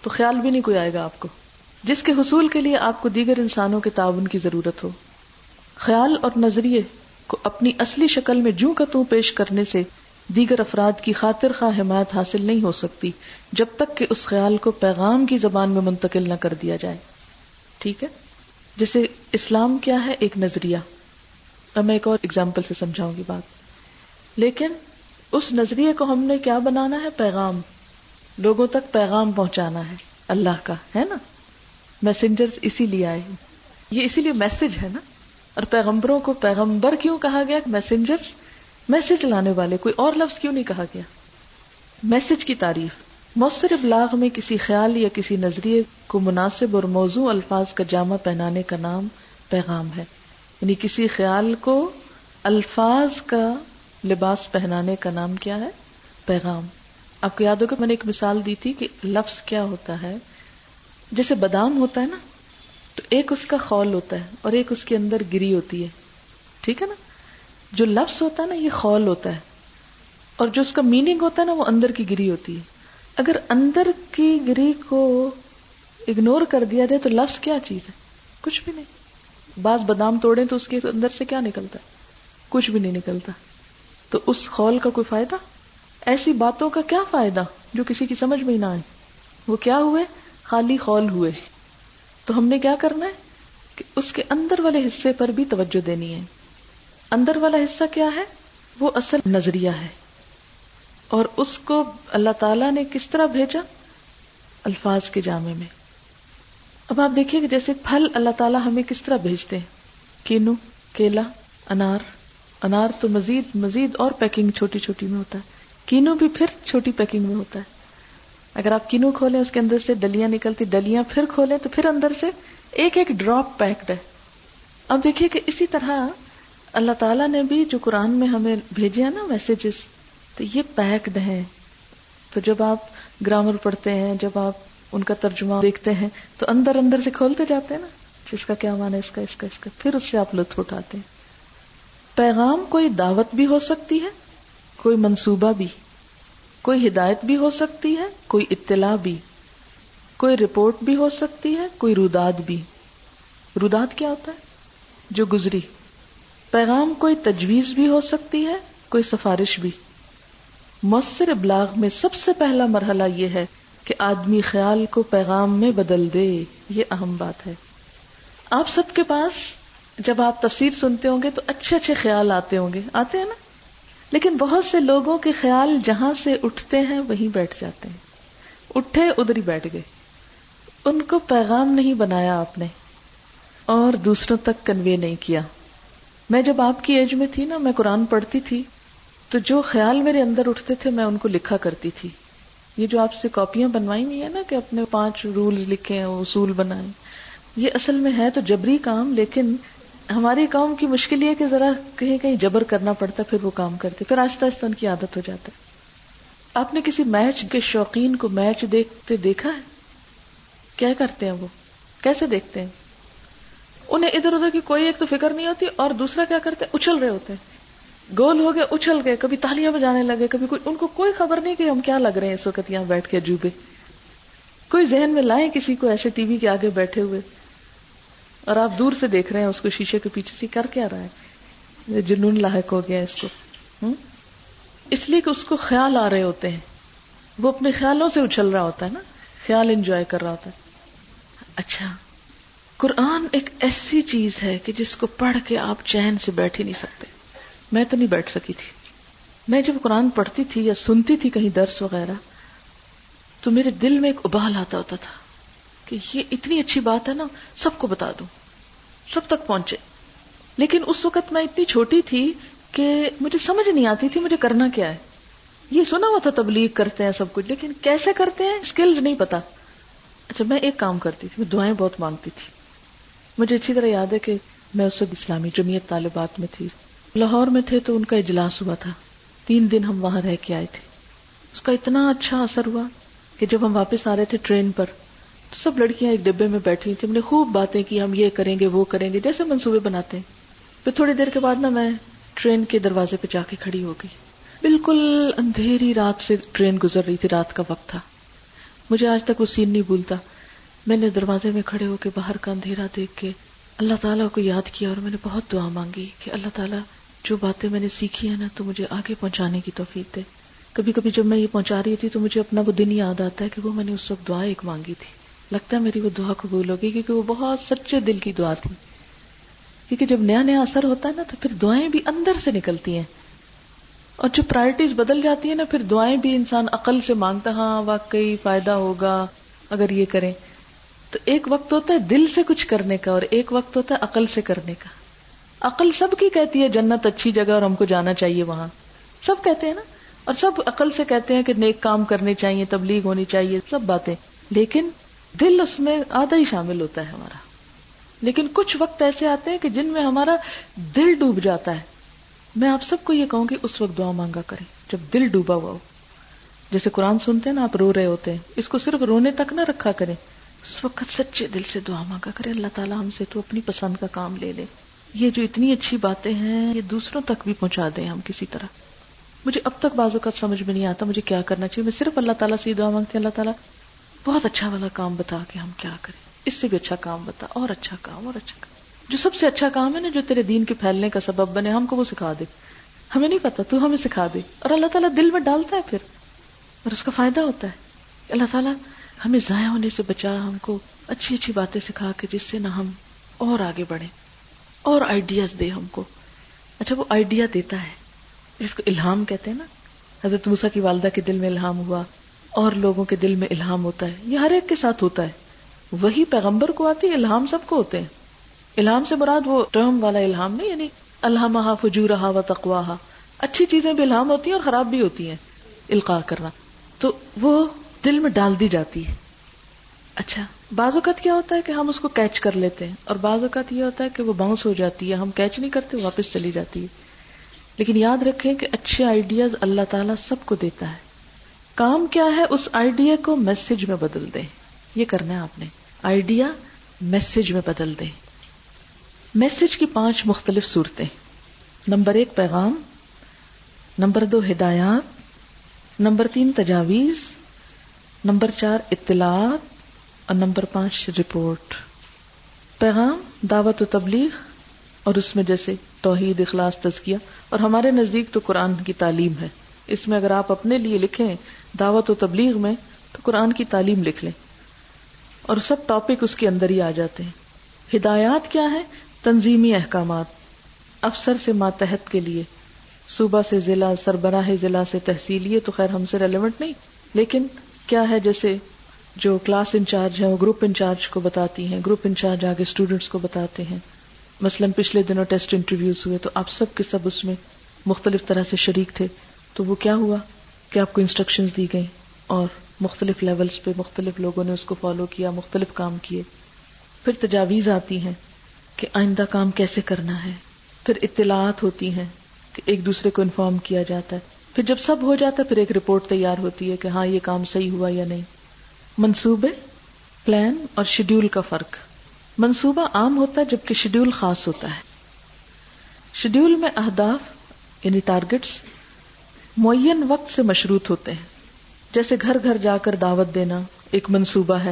تو خیال بھی نہیں کوئی آئے گا آپ کو۔ جس کے حصول کے لیے آپ کو دیگر انسانوں کے تعاون کی ضرورت ہو۔ خیال اور نظریے کو اپنی اصلی شکل میں جوں کا توں پیش کرنے سے دیگر افراد کی خاطر خواہ حمایت حاصل نہیں ہو سکتی جب تک کہ اس خیال کو پیغام کی زبان میں منتقل نہ کر دیا جائے۔ ٹھیک ہے؟ جیسے اسلام کیا ہے؟ ایک نظریہ۔ اب میں ایک اور اگزامپل سے سمجھاؤں گی بات۔ لیکن اس نظریے کو ہم نے کیا بنانا ہے؟ پیغام۔ لوگوں تک پیغام پہنچانا ہے۔ اللہ کا، ہے نا؟ میسنجر اسی لیے آئے یہ اسی لیے میسج ہے نا؟ اور پیغمبروں کو پیغمبر کیوں کہا گیا؟ میسنجر میسج لانے والے، کوئی اور لفظ کیوں نہیں کہا گیا؟ میسج کی تعریف، مؤثر ابلاغ میں کسی خیال یا کسی نظریے کو مناسب اور موضوع الفاظ کا جامع پہنانے کا نام پیغام ہے۔ یعنی کسی خیال کو الفاظ کا لباس پہنانے کا نام کیا ہے؟ پیغام۔ آپ کو یاد ہوگا، میں نے ایک مثال دی تھی کہ لفظ کیا ہوتا ہے۔ جیسے بادام ہوتا ہے نا، تو ایک اس کا خول ہوتا ہے اور ایک اس کے اندر گری ہوتی ہے۔ ٹھیک ہے نا؟ جو لفظ ہوتا ہے نا، یہ خول ہوتا ہے۔ اور جو اس کا میننگ ہوتا ہے نا، وہ اندر کی گری ہوتی ہے۔ اگر اندر کی گری کو اگنور کر دیا جائے تو لفظ کیا چیز ہے؟ کچھ بھی نہیں۔ بعض بادام توڑے تو اس کے اندر سے کیا نکلتا ہے؟ کچھ بھی نہیں نکلتا۔ تو اس خول کا کوئی فائدہ؟ ایسی باتوں کا کیا فائدہ جو کسی کی سمجھ میں ہی نہ آئے؟ وہ کیا ہوئے؟ خالی خول ہوئے۔ تو ہم نے کیا کرنا ہے؟ کہ اس کے اندر والے حصے پر بھی توجہ دینی ہے۔ اندر والا حصہ کیا ہے؟ وہ اصل نظریہ ہے۔ اور اس کو اللہ تعالی نے کس طرح بھیجا؟ الفاظ کے جامع میں۔ اب آپ دیکھیے کہ جیسے پھل اللہ تعالیٰ ہمیں کس طرح بھیجتے ہیں؟ کینو، کیلا، انار۔ انار تو مزید مزید اور پیکنگ چھوٹی چھوٹی میں ہوتا ہے۔ کینو بھی پھر چھوٹی پیکنگ میں ہوتا ہے۔ اگر آپ کینو کھولیں، اس کے اندر سے ڈلیاں نکلتی، ڈلیاں پھر کھولیں تو پھر اندر سے ایک ایک ڈراپ پیکڈ ہے۔ اب دیکھیے کہ اسی طرح اللہ تعالیٰ نے بھی جو قرآن میں ہمیں بھیجے ہیں نا میسجز تو یہ پیکڈ ہیں۔ تو جب آپ گرامر پڑھتے ہیں، جب آپ ان کا ترجمہ دیکھتے ہیں، تو اندر اندر سے کھولتے جاتے ہیں نا۔ جس کا کیا مانا اس کا اس کا اس کا۔ پھر اس سے آپ لطف اٹھاتے ہیں۔ پیغام کوئی دعوت بھی ہو سکتی ہے، کوئی منصوبہ بھی۔ کوئی ہدایت بھی ہو سکتی ہے، کوئی اطلاع بھی۔ کوئی رپورٹ بھی ہو سکتی ہے، کوئی روداد بھی۔ روداد کیا ہوتا ہے؟ جو گزری۔ پیغام کوئی تجویز بھی ہو سکتی ہے، کوئی سفارش بھی۔ مؤثر ابلاغ میں سب سے پہلا مرحلہ یہ ہے کہ آدمی خیال کو پیغام میں بدل دے، یہ اہم بات ہے۔ آپ سب کے پاس جب آپ تفسیر سنتے ہوں گے تو اچھے اچھے خیال آتے ہوں گے، آتے ہیں نا؟ لیکن بہت سے لوگوں کے خیال جہاں سے اٹھتے ہیں وہیں بیٹھ جاتے ہیں۔ اٹھے ادھر ہی بیٹھ گئے۔ ان کو پیغام نہیں بنایا آپ نے اور دوسروں تک کنوے نہیں کیا۔ میں جب آپ کی ایج میں تھی نا، میں قرآن پڑھتی تھی، تو جو خیال میرے اندر اٹھتے تھے، میں ان کو لکھا کرتی تھی۔ یہ جو آپ سے کاپیاں بنوائی ہوئی ہیں نا کہ اپنے پانچ رول لکھے اصول بنائے یہ اصل میں ہے تو جبری کام، لیکن ہماری قوم کی مشکل یہ کہ ذرا کہیں کہیں جبر کرنا پڑتا، پھر وہ کام کرتے، پھر آہستہ آہستہ ان کی عادت ہو جاتا۔ ہے آپ نے کسی میچ کے شوقین کو میچ دیکھتے دیکھا ہے؟ کیا کرتے ہیں وہ؟ کیسے دیکھتے ہیں؟ انہیں ادھر ادھر کی کوئی ایک تو فکر نہیں ہوتی اور دوسرا کیا کرتے؟ اچھل رہے ہوتے۔ ہیں گول ہو گئے، اچھل گئے، کبھی تالیاں بجانے لگے، کبھی کوئی، ان کو کوئی خبر نہیں کہ ہم کیا لگ رہے ہیں اس وقت یہاں بیٹھ کے عجوبے۔ کوئی ذہن میں لائیں کسی کو ایسے ٹی وی کے آگے بیٹھے ہوئے۔ اور آپ دور سے دیکھ رہے ہیں، اس کو شیشے کے پیچھے سے کر کیا رہا ہے؟ جنون لاحق ہو گیا اس کو۔ اس لیے کہ اس کو خیال آ رہے ہوتے ہیں۔ وہ اپنے خیالوں سے اچھل رہا ہوتا ہے نا۔ خیال انجوائے کر رہا ہوتا ہے۔ اچھا۔ قرآن ایک ایسی چیز ہے کہ جس کو پڑھ کے آپ چین سے بیٹھ ہی نہیں سکتے۔ میں تو نہیں بیٹھ سکی تھی۔ میں جب قرآن پڑھتی تھی یا سنتی تھی کہیں درس وغیرہ، تو میرے دل میں ایک ابال آتا ہوتا تھا کہ یہ اتنی اچھی بات ہے نا، سب کو بتا دوں۔ سب تک پہنچے۔ لیکن اس وقت میں اتنی چھوٹی تھی کہ مجھے سمجھ نہیں آتی تھی مجھے کرنا کیا ہے۔ یہ سنا ہوا تھا تبلیغ کرتے ہیں سب کچھ، لیکن کیسے کرتے ہیں اسکلز نہیں پتا۔ اچھا میں ایک کام کرتی تھی، میں دعائیں بہت مانگتی تھی۔ مجھے اچھی طرح یاد ہے کہ میں اس وقت اسلامی جمعیت طالبات میں تھی۔ لاہور میں تھے تو ان کا اجلاس ہوا تھا۔ تین دن ہم وہاں رہ کے آئے تھے۔ اس کا اتنا اچھا اثر ہوا کہ جب ہم واپس آ رہے تھے ٹرین پر، تو سب لڑکیاں ایک ڈبے میں بیٹھی تھی ہم نے خوب باتیں کی، ہم یہ کریں گے، وہ کریں گے، جیسے منصوبے بناتے ہیں۔ پھر تھوڑی دیر کے بعد نا میں ٹرین کے دروازے پہ جا کے کھڑی ہو گئی۔ بالکل اندھیری رات سے ٹرین گزر رہی تھی، رات کا وقت تھا۔ مجھے آج تک وہ سین نہیں بھولتا۔ میں نے دروازے میں کھڑے ہو کے باہر کا اندھیرا دیکھ کے اللہ تعالیٰ کو یاد کیا اور میں نے بہت دعا مانگی کہ اللہ تعالیٰ جو باتیں میں نے سیکھی ہیں نا تو مجھے آگے پہنچانے کی توفیق دے۔ کبھی کبھی جب میں یہ پہنچا رہی تھی تو مجھے اپنا وہ دن یاد آتا ہے کہ وہ میں نے اس وقت دعا ایک مانگی تھی۔ لگتا ہے میری وہ دعا قبول ہوگی کیونکہ وہ بہت سچے دل کی دعا تھی۔ کیونکہ جب نیا نیا اثر ہوتا ہے نا تو پھر دعائیں بھی اندر سے نکلتی ہیں۔ اور جو پرائرٹیز بدل جاتی ہیں نا پھر دعائیں بھی انسان عقل سے مانگتا ہاں واقعی فائدہ ہوگا اگر یہ کریں۔ تو ایک وقت ہوتا ہے دل سے کچھ کرنے کا اور ایک وقت ہوتا ہے عقل سے کرنے کا۔ عقل سب کی کہتی ہے جنت اچھی جگہ اور ہم کو جانا چاہیے وہاں۔ سب کہتے ہیں نا۔ اور سب عقل سے کہتے ہیں کہ نیک کام کرنے چاہیے، تبلیغ ہونی چاہیے، سب باتیں۔ لیکن دل اس میں آدھا ہی شامل ہوتا ہے ہمارا۔ لیکن کچھ وقت ایسے آتے ہیں کہ جن میں ہمارا دل ڈوب جاتا ہے۔ میں آپ سب کو یہ کہوں گی اس وقت دعا مانگا کریں، جب دل ڈوبا ہوا ہو۔ جیسے قرآن سنتے ہیں نا، آپ رو رہے ہوتے ہیں۔ اس کو صرف رونے تک نہ رکھا کریں۔ اس وقت سچے دل سے دعا مانگا کرے، اللہ تعالیٰ ہم سے تو اپنی پسند کا کام لے لے۔ یہ جو اتنی اچھی باتیں ہیں، یہ دوسروں تک بھی پہنچا دیں ہم کسی طرح۔ مجھے اب تک بازو کا سمجھ میں نہیں آتا مجھے کیا کرنا چاہیے۔ میں صرف اللہ تعالیٰ سے دعا مانگتی اللہ تعالیٰ، بہت اچھا والا کام بتا کے ہم کیا کریں۔ اس سے بھی اچھا کام بتا، اور اچھا کام، اور اچھا کام۔ جو سب سے اچھا کام ہے نا، جو تیرے دین کے پھیلنے کا سبب بنے، ہم کو وہ سکھا دے۔ ہمیں نہیں پتا، تو ہمیں سکھا دے۔ اور اللہ تعالیٰ دل میں ڈالتا ہے پھر۔ اور اس کا فائدہ ہوتا ہے۔ اللہ تعالیٰ ہمیں ضائع ہونے سے بچا، ہم کو اچھی اچھی باتیں سکھا کے جس سے نہ ہم اور آگے بڑھیں۔ اور آئیڈیاز دے ہم کو۔ اچھا وہ آئیڈیا دیتا ہے، جس کو الہام کہتے ہیں نا۔ حضرت موسا کی والدہ کے دل میں الہام ہوا، اور لوگوں کے دل میں الہام ہوتا ہے۔ یہ ہر ایک کے ساتھ ہوتا ہے۔ وہی پیغمبر کو آتی ہے الہام سب کو ہوتے ہیں۔ الہام سے مراد وہ ٹرم والا الہام نہیں یعنی الحمہ فجورہ و تقواہ اچھی چیزیں بھی الہام ہوتی ہیں اور خراب بھی ہوتی ہیں القاع کرنا۔ تو وہ دل میں ڈال دی جاتی ہے۔ اچھا بعض اوقات کیا ہوتا ہے کہ ہم اس کو کیچ کر لیتے ہیں، اور بعض اوقات یہ ہوتا ہے کہ وہ باؤنس ہو جاتی ہے، ہم کیچ نہیں کرتے، واپس چلی جاتی ہے۔ لیکن یاد رکھیں کہ اچھے آئیڈیاز اللہ تعالیٰ سب کو دیتا ہے۔ کام کیا ہے؟ اس آئیڈیا کو میسج میں بدل دیں۔ یہ کرنا ہے آپ نے۔ آئیڈیا میسج میں بدل دیں۔ میسج کی پانچ مختلف صورتیں۔ نمبر ایک پیغام، نمبر دو ہدایات، نمبر تین تجاویز نمبر چار، اطلاعات، اور نمبر پانچ، رپورٹ۔ پیغام، دعوت و تبلیغ، اور اس میں جیسے توحید، اخلاص، تزکیہ، اور ہمارے نزدیک تو قرآن کی تعلیم ہے۔ اس میں اگر آپ اپنے لیے لکھیں دعوت و تبلیغ میں، تو قرآن کی تعلیم لکھ لیں۔ اور سب ٹاپک اس کے اندر ہی آ جاتے ہیں۔ ہدایات کیا ہے تنظیمی احکامات۔ افسر سے ماتحت کے لیے۔ صوبہ سے ضلع، سربراہ ضلع سے تحصیل یہ تو خیر ہم سے ریلیونٹ نہیں، لیکن کیا ہے جیسے جو کلاس انچارج ہیں وہ گروپ انچارج کو بتاتی ہیں، گروپ انچارج آگے اسٹوڈینٹس کو بتاتے ہیں۔ مثلاً پچھلے دنوں ٹیسٹ انٹرویوز ہوئے تو آپ سب کے سب اس میں مختلف طرح سے شریک تھے۔ تو وہ کیا ہوا کہ آپ کو انسٹرکشن دی گئی اور مختلف لیولس پہ مختلف لوگوں نے اس کو فالو کیا، مختلف کام کیے۔ پھر تجاویز آتی ہیں کہ آئندہ کام کیسے کرنا ہے۔ پھر اطلاعات ہوتی ہیں کہ ایک دوسرے کو انفارم کیا جاتا ہے۔ پھر جب سب ہو جاتا ہے، پھر ایک رپورٹ تیار ہوتی ہے کہ ہاں یہ کام صحیح ہوا یا نہیں۔ منصوبے، پلان اور شیڈیول کا فرق۔ منصوبہ عام ہوتا ہے جبکہ شیڈیول خاص ہوتا ہے۔ شیڈیول میں اہداف یعنی ٹارگیٹس معین وقت سے مشروط ہوتے ہیں۔ جیسے گھر گھر جا کر دعوت دینا ایک منصوبہ ہے۔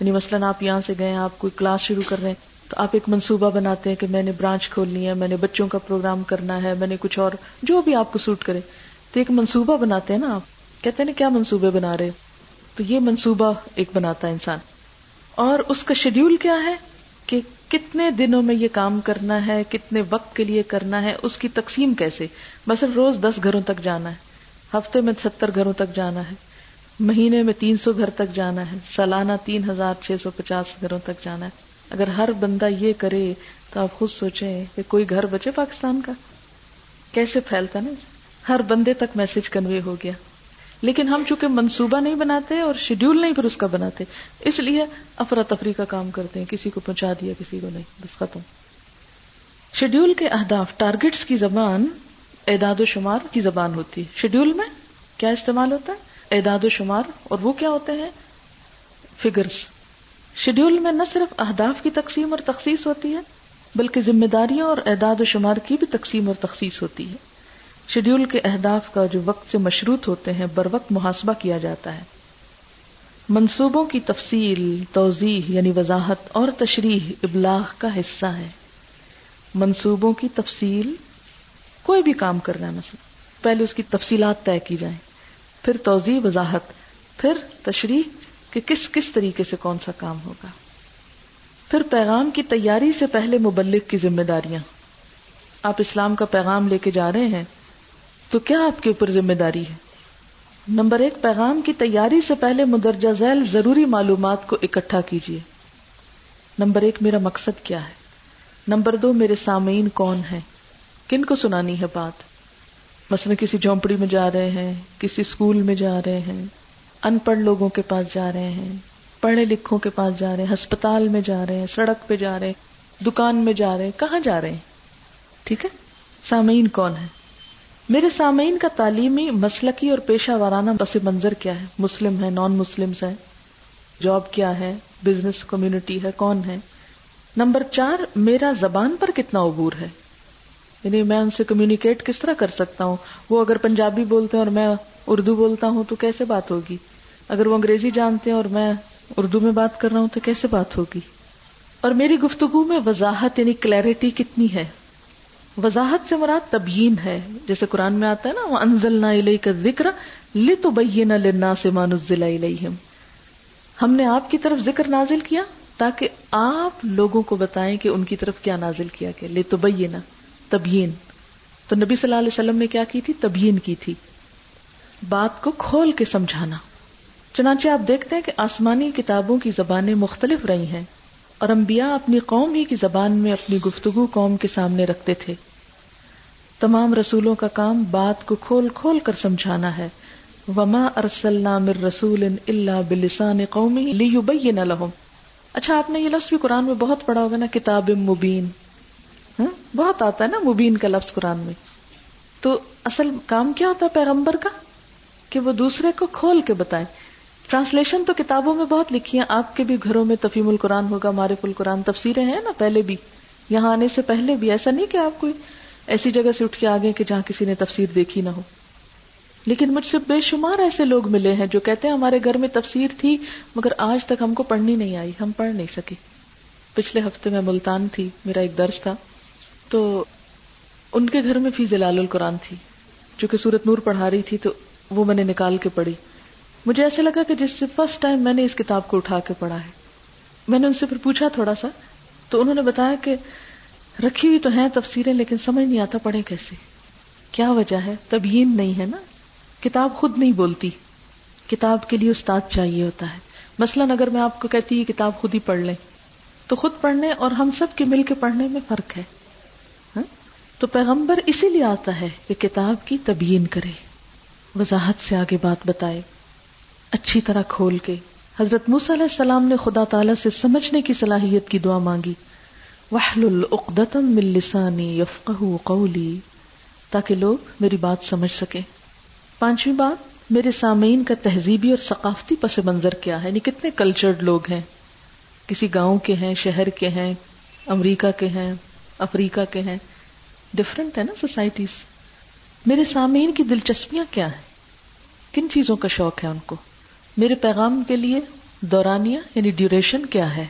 یعنی مثلاً آپ یہاں سے گئے، آپ کوئی کلاس شروع کر رہے ہیں۔ تو آپ ایک منصوبہ بناتے ہیں کہ میں نے برانچ کھولنی ہے، میں نے بچوں کا پروگرام کرنا ہے، میں نے کچھ اور جو بھی آپ کو سوٹ کرے۔ تو ایک منصوبہ بناتے ہیں نا آپ۔ کہتے ہیں کیا منصوبے بنا رہے؟ تو یہ منصوبہ ایک بناتا ہے انسان۔ اور اس کا شیڈیول کیا ہے؟ کہ کتنے دنوں میں یہ کام کرنا ہے، کتنے وقت کے لیے کرنا ہے، اس کی تقسیم کیسے؟ بس روز دس گھروں تک جانا ہے، ہفتے میں ستر گھروں تک جانا ہے، مہینے میں تین سو گھر تک جانا ہے، سالانہ تین ہزار چھ سو پچاس گھروں تک جانا ہے۔ اگر ہر بندہ یہ کرے تو آپ خود سوچیں کہ کوئی گھر بچے پاکستان کا؟ کیسے پھیلتا نا؟ ہر بندے تک میسج کنوے ہو گیا۔ لیکن ہم چونکہ منصوبہ نہیں بناتے اور شیڈیول نہیں پھر اس کا بناتے، اس لیے افراتفری کا کام کرتے ہیں۔ کسی کو پہنچا دیا، کسی کو نہیں، بس ختم۔ شیڈیول کے اہداف ٹارگیٹس کی زبان اعداد و شمار کی زبان ہوتی۔ ہے شیڈیول میں کیا استعمال ہوتا؟ ہے اعداد و شمار، اور وہ کیا ہوتے ہیں؟ فگرس شیڈیول میں نہ صرف اہداف کی تقسیم اور تخصیص ہوتی ہے، بلکہ ذمہ داریوں اور اعداد و شمار کی بھی تقسیم اور تخصیص ہوتی ہے۔ شیڈیول کے اہداف کا جو وقت سے مشروط ہوتے ہیں، بر وقت محاسبہ کیا جاتا ہے۔ منصوبوں کی تفصیل، توضیح یعنی وضاحت اور تشریح ابلاغ کا حصہ ہے۔ منصوبوں کی تفصیل، کوئی بھی کام کرنا مثلا پہلے اس کی تفصیلات طے کی جائیں، پھر توضیح، وضاحت، پھر تشریح کہ کس کس طریقے سے کون سا کام ہوگا؟ پھر پیغام کی تیاری سے پہلے مبلک کی ذمہ داریاں۔ آپ اسلام کا پیغام لے کے جا رہے ہیں، تو کیا آپ کے اوپر ذمہ داری ہے؟ نمبر ایک، پیغام کی تیاری سے پہلے مدرجہ ذیل ضروری معلومات کو اکٹھا کیجیے۔ نمبر ایک، میرا مقصد کیا ہے؟ نمبر دو، میرے سامعین کون ہیں؟ کن کو سنانی ہے بات؟ مثلا کسی جھونپڑی میں جا رہے ہیں، کسی اسکول میں جا رہے ہیں۔ ان پڑھ لوگوں کے پاس جا رہے ہیں، پڑھے لکھوں کے پاس جا رہے ہیں، ہسپتال میں جا رہے ہیں، سڑک پہ جا رہے ہیں، دکان میں جا رہے ہیں، کہاں جا رہے ہیں؟ ٹھیک ہے؟ سامعین کون ہے میرے سامعین کا تعلیمی مسلقی اور پیشہ وارانہ پس منظر کیا ہے؟ مسلم ہے نان مسلم ہے جاب کیا ہے بزنس کمیونٹی ہے، کون ہے نمبر چار، میرا زبان پر کتنا عبور ہے؟ یعنی میں ان سے کمیونیکیٹ کس طرح کر سکتا ہوں؟ وہ اگر پنجابی بولتے ہیں اور میں اردو بولتا ہوں تو کیسے بات ہوگی؟ اگر وہ انگریزی جانتے ہیں اور میں اردو میں بات کر رہا ہوں تو کیسے بات ہوگی؟ اور میری گفتگو میں وضاحت یعنی کلیرٹی کتنی ہے؟ وضاحت سے مراد تبیین ہے۔ جیسے قرآن میں آتا ہے نا وہ انزل نہ کا ذکر لنا سے مانزلہ ہم نے آپ کی طرف ذکر نازل کیا تاکہ آپ لوگوں کو بتائیں کہ ان کی طرف کیا نازل کیا گیا۔ لے تو تبیین۔ تو نبی صلی اللہ علیہ وسلم نے کیا کی تھی؟ تبیین کی تھی۔ بات کو کھول کے سمجھانا۔ چنانچہ آپ دیکھتے ہیں کہ آسمانی کتابوں کی زبانیں مختلف رہی ہیں اور انبیاء اپنی قوم ہی کی زبان میں اپنی گفتگو قوم کے سامنے رکھتے تھے۔ تمام رسولوں کا کام بات کو کھول کھول کر سمجھانا ہے۔ وما ارسل من رسول اللہ بلسان قومی لیبین لهم۔ اچھا آپ نے یہ لفظ بھی قرآن میں بہت پڑھا ہوگا نا، کتاب مبین۔ بہت آتا ہے نا مبین کا لفظ قرآن میں۔ تو اصل کام کیا ہوتا ہے پیغمبر کا؟ کہ وہ دوسرے کو کھول کے بتائے۔ ٹرانسلیشن تو کتابوں میں بہت لکھی ہیں۔ آپ کے بھی گھروں میں تفیم القرآن ہوگا، معرف القرآن، تفسیریں ہیں نا پہلے بھی۔ یہاں آنے سے پہلے بھی۔ ایسا نہیں کہ آپ کوئی ایسی جگہ سے اٹھ کے آگے کہ جہاں کسی نے تفسیر دیکھی نہ ہو۔ لیکن مجھ سے بے شمار ایسے لوگ ملے ہیں جو کہتے ہیں ہمارے گھر میں تفسیر تھی، مگر آج تک ہم کو پڑھنی نہیں آئی۔ ہم پڑھ نہیں سکے۔ پچھلے ہفتے میں ملتان تھی، میرا ایک درس تھا۔ تو ان کے گھر میں فی زلال القرآن تھی۔ جو کہ سورت نور پڑھا رہی تھی تو وہ میں نے نکال کے پڑھی۔ مجھے ایسا لگا کہ جس سے فرسٹ ٹائم میں نے اس کتاب کو اٹھا کے پڑھا ہے۔ میں نے ان سے پھر پوچھا تھوڑا سا، تو انہوں نے بتایا کہ رکھی ہوئی تو ہیں تفسیریں، لیکن سمجھ نہیں آتا پڑھے کیسے۔ کیا وجہ ہے؟ تبیین نہیں ہے نا؟ کتاب خود نہیں بولتی۔ کتاب کے لیے استاد چاہیے ہوتا ہے۔ مثلاً اگر میں آپ کو کہتی یہ کتاب خود ہی پڑھ لیں، تو خود پڑھنے اور ہم سب کے مل کے پڑھنے میں فرق ہے۔ تو پیغمبر اسی لیے آتا ہے کہ کتاب کی تبیین کرے، وضاحت سے آگے بات بتائے، اچھی طرح کھول کے۔ حضرت موس علیہ السلام نے خدا تعالی سے سمجھنے کی صلاحیت کی دعا مانگی۔ وحل العقدم من لسانی یفقہ قولی تاکہ لوگ میری بات سمجھ سکیں۔ پانچویں بات، میرے سامعین کا تہذیبی اور ثقافتی پس منظر کیا ہے؟ یعنی کتنے کلچرڈ لوگ ہیں؟ کسی گاؤں کے ہیں، شہر کے ہیں، امریکہ کے ہیں، افریقہ کے ہیں۔ ڈفرنٹ ہے نا سوسائٹیز میرے سامعین کی دلچسپیاں کیا ہیں؟ کن چیزوں کا شوق ہے ان کو؟ میرے پیغام کے لیے دورانیہ یعنی ڈیوریشن کیا ہے؟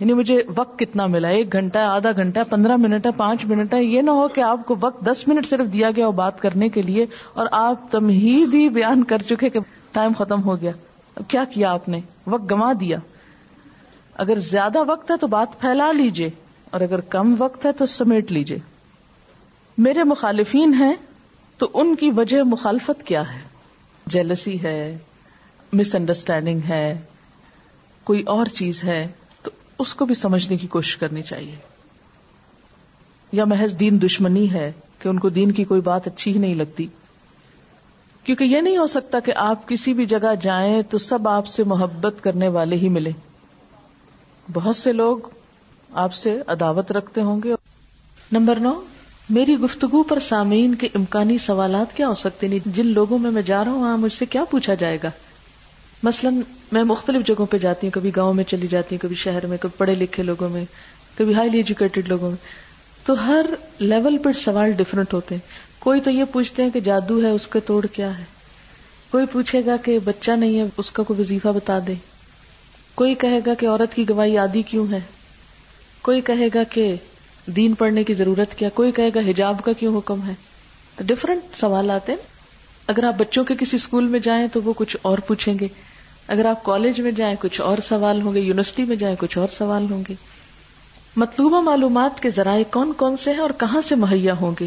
یعنی مجھے وقت کتنا ملا؟ ایک گھنٹہ، آدھا گھنٹہ، پندرہ منٹ ہے، پانچ منٹ ہے، یہ نہ ہو کہ آپ کو وقت دس منٹ صرف دیا گیا بات کرنے کے لیے اور آپ تمہید ہی بیان کر چکے کہ ٹائم ختم ہو گیا۔ اب کیا کیا آپ نے؟ وقت گما دیا۔ اگر زیادہ وقت ہے تو بات پھیلا لیجیے اور اگر کم وقت ہے تو سمیٹ لیجیے میرے مخالفین ہیں تو ان کی وجہ مخالفت کیا ہے؟ جیلسی ہے مس انڈرسٹینڈنگ ہے، کوئی اور چیز ہے تو اس کو بھی سمجھنے کی کوشش کرنی چاہیے۔ یا محض دین دشمنی ہے کہ ان کو دین کی کوئی بات اچھی ہی نہیں لگتی۔ کیونکہ یہ نہیں ہو سکتا کہ آپ کسی بھی جگہ جائیں تو سب آپ سے محبت کرنے والے ہی ملے بہت سے لوگ آپ سے عداوت رکھتے ہوں گے۔ نمبر نو، میری گفتگو پر سامعین کے امکانی سوالات کیا ہو سکتے نہیں جن لوگوں میں میں جا رہا ہوں، وہاں مجھ سے کیا پوچھا جائے گا؟ مثلاً، میں مختلف جگہوں پہ جاتی ہوں، کبھی گاؤں میں چلی جاتی ہوں، کبھی شہر میں، کبھی پڑھے لکھے لوگوں میں، کبھی ہائیلی ایجوکیٹڈ لوگوں میں۔ تو ہر لیول پہ سوال ڈفرینٹ ہوتے ہیں۔ کوئی تو یہ پوچھتے ہیں کہ جادو ہے، اس کا توڑ کیا ہے؟ کوئی پوچھے گا کہ بچہ نہیں ہے، اس کا کوئی وظیفہ بتا دے۔ کوئی کہے گا کہ عورت کی گواہی آدھی کیوں ہے؟ کوئی کہے گا کہ دین پڑھنے کی ضرورت کیا؟ کوئی کہے گا حجاب کا کیوں حکم ہے؟ تو ڈفرینٹ سوال آتے ہیں۔ اگر آپ بچوں کے کسی اسکول میں جائیں تو وہ کچھ اور پوچھیں گے۔ اگر آپ کالج میں جائیں کچھ اور سوال ہوں گے۔ یونیورسٹی میں جائیں کچھ اور سوال ہوں گے۔ مطلوبہ معلومات کے ذرائع کون کون سے ہیں اور کہاں سے مہیا ہوں گے؟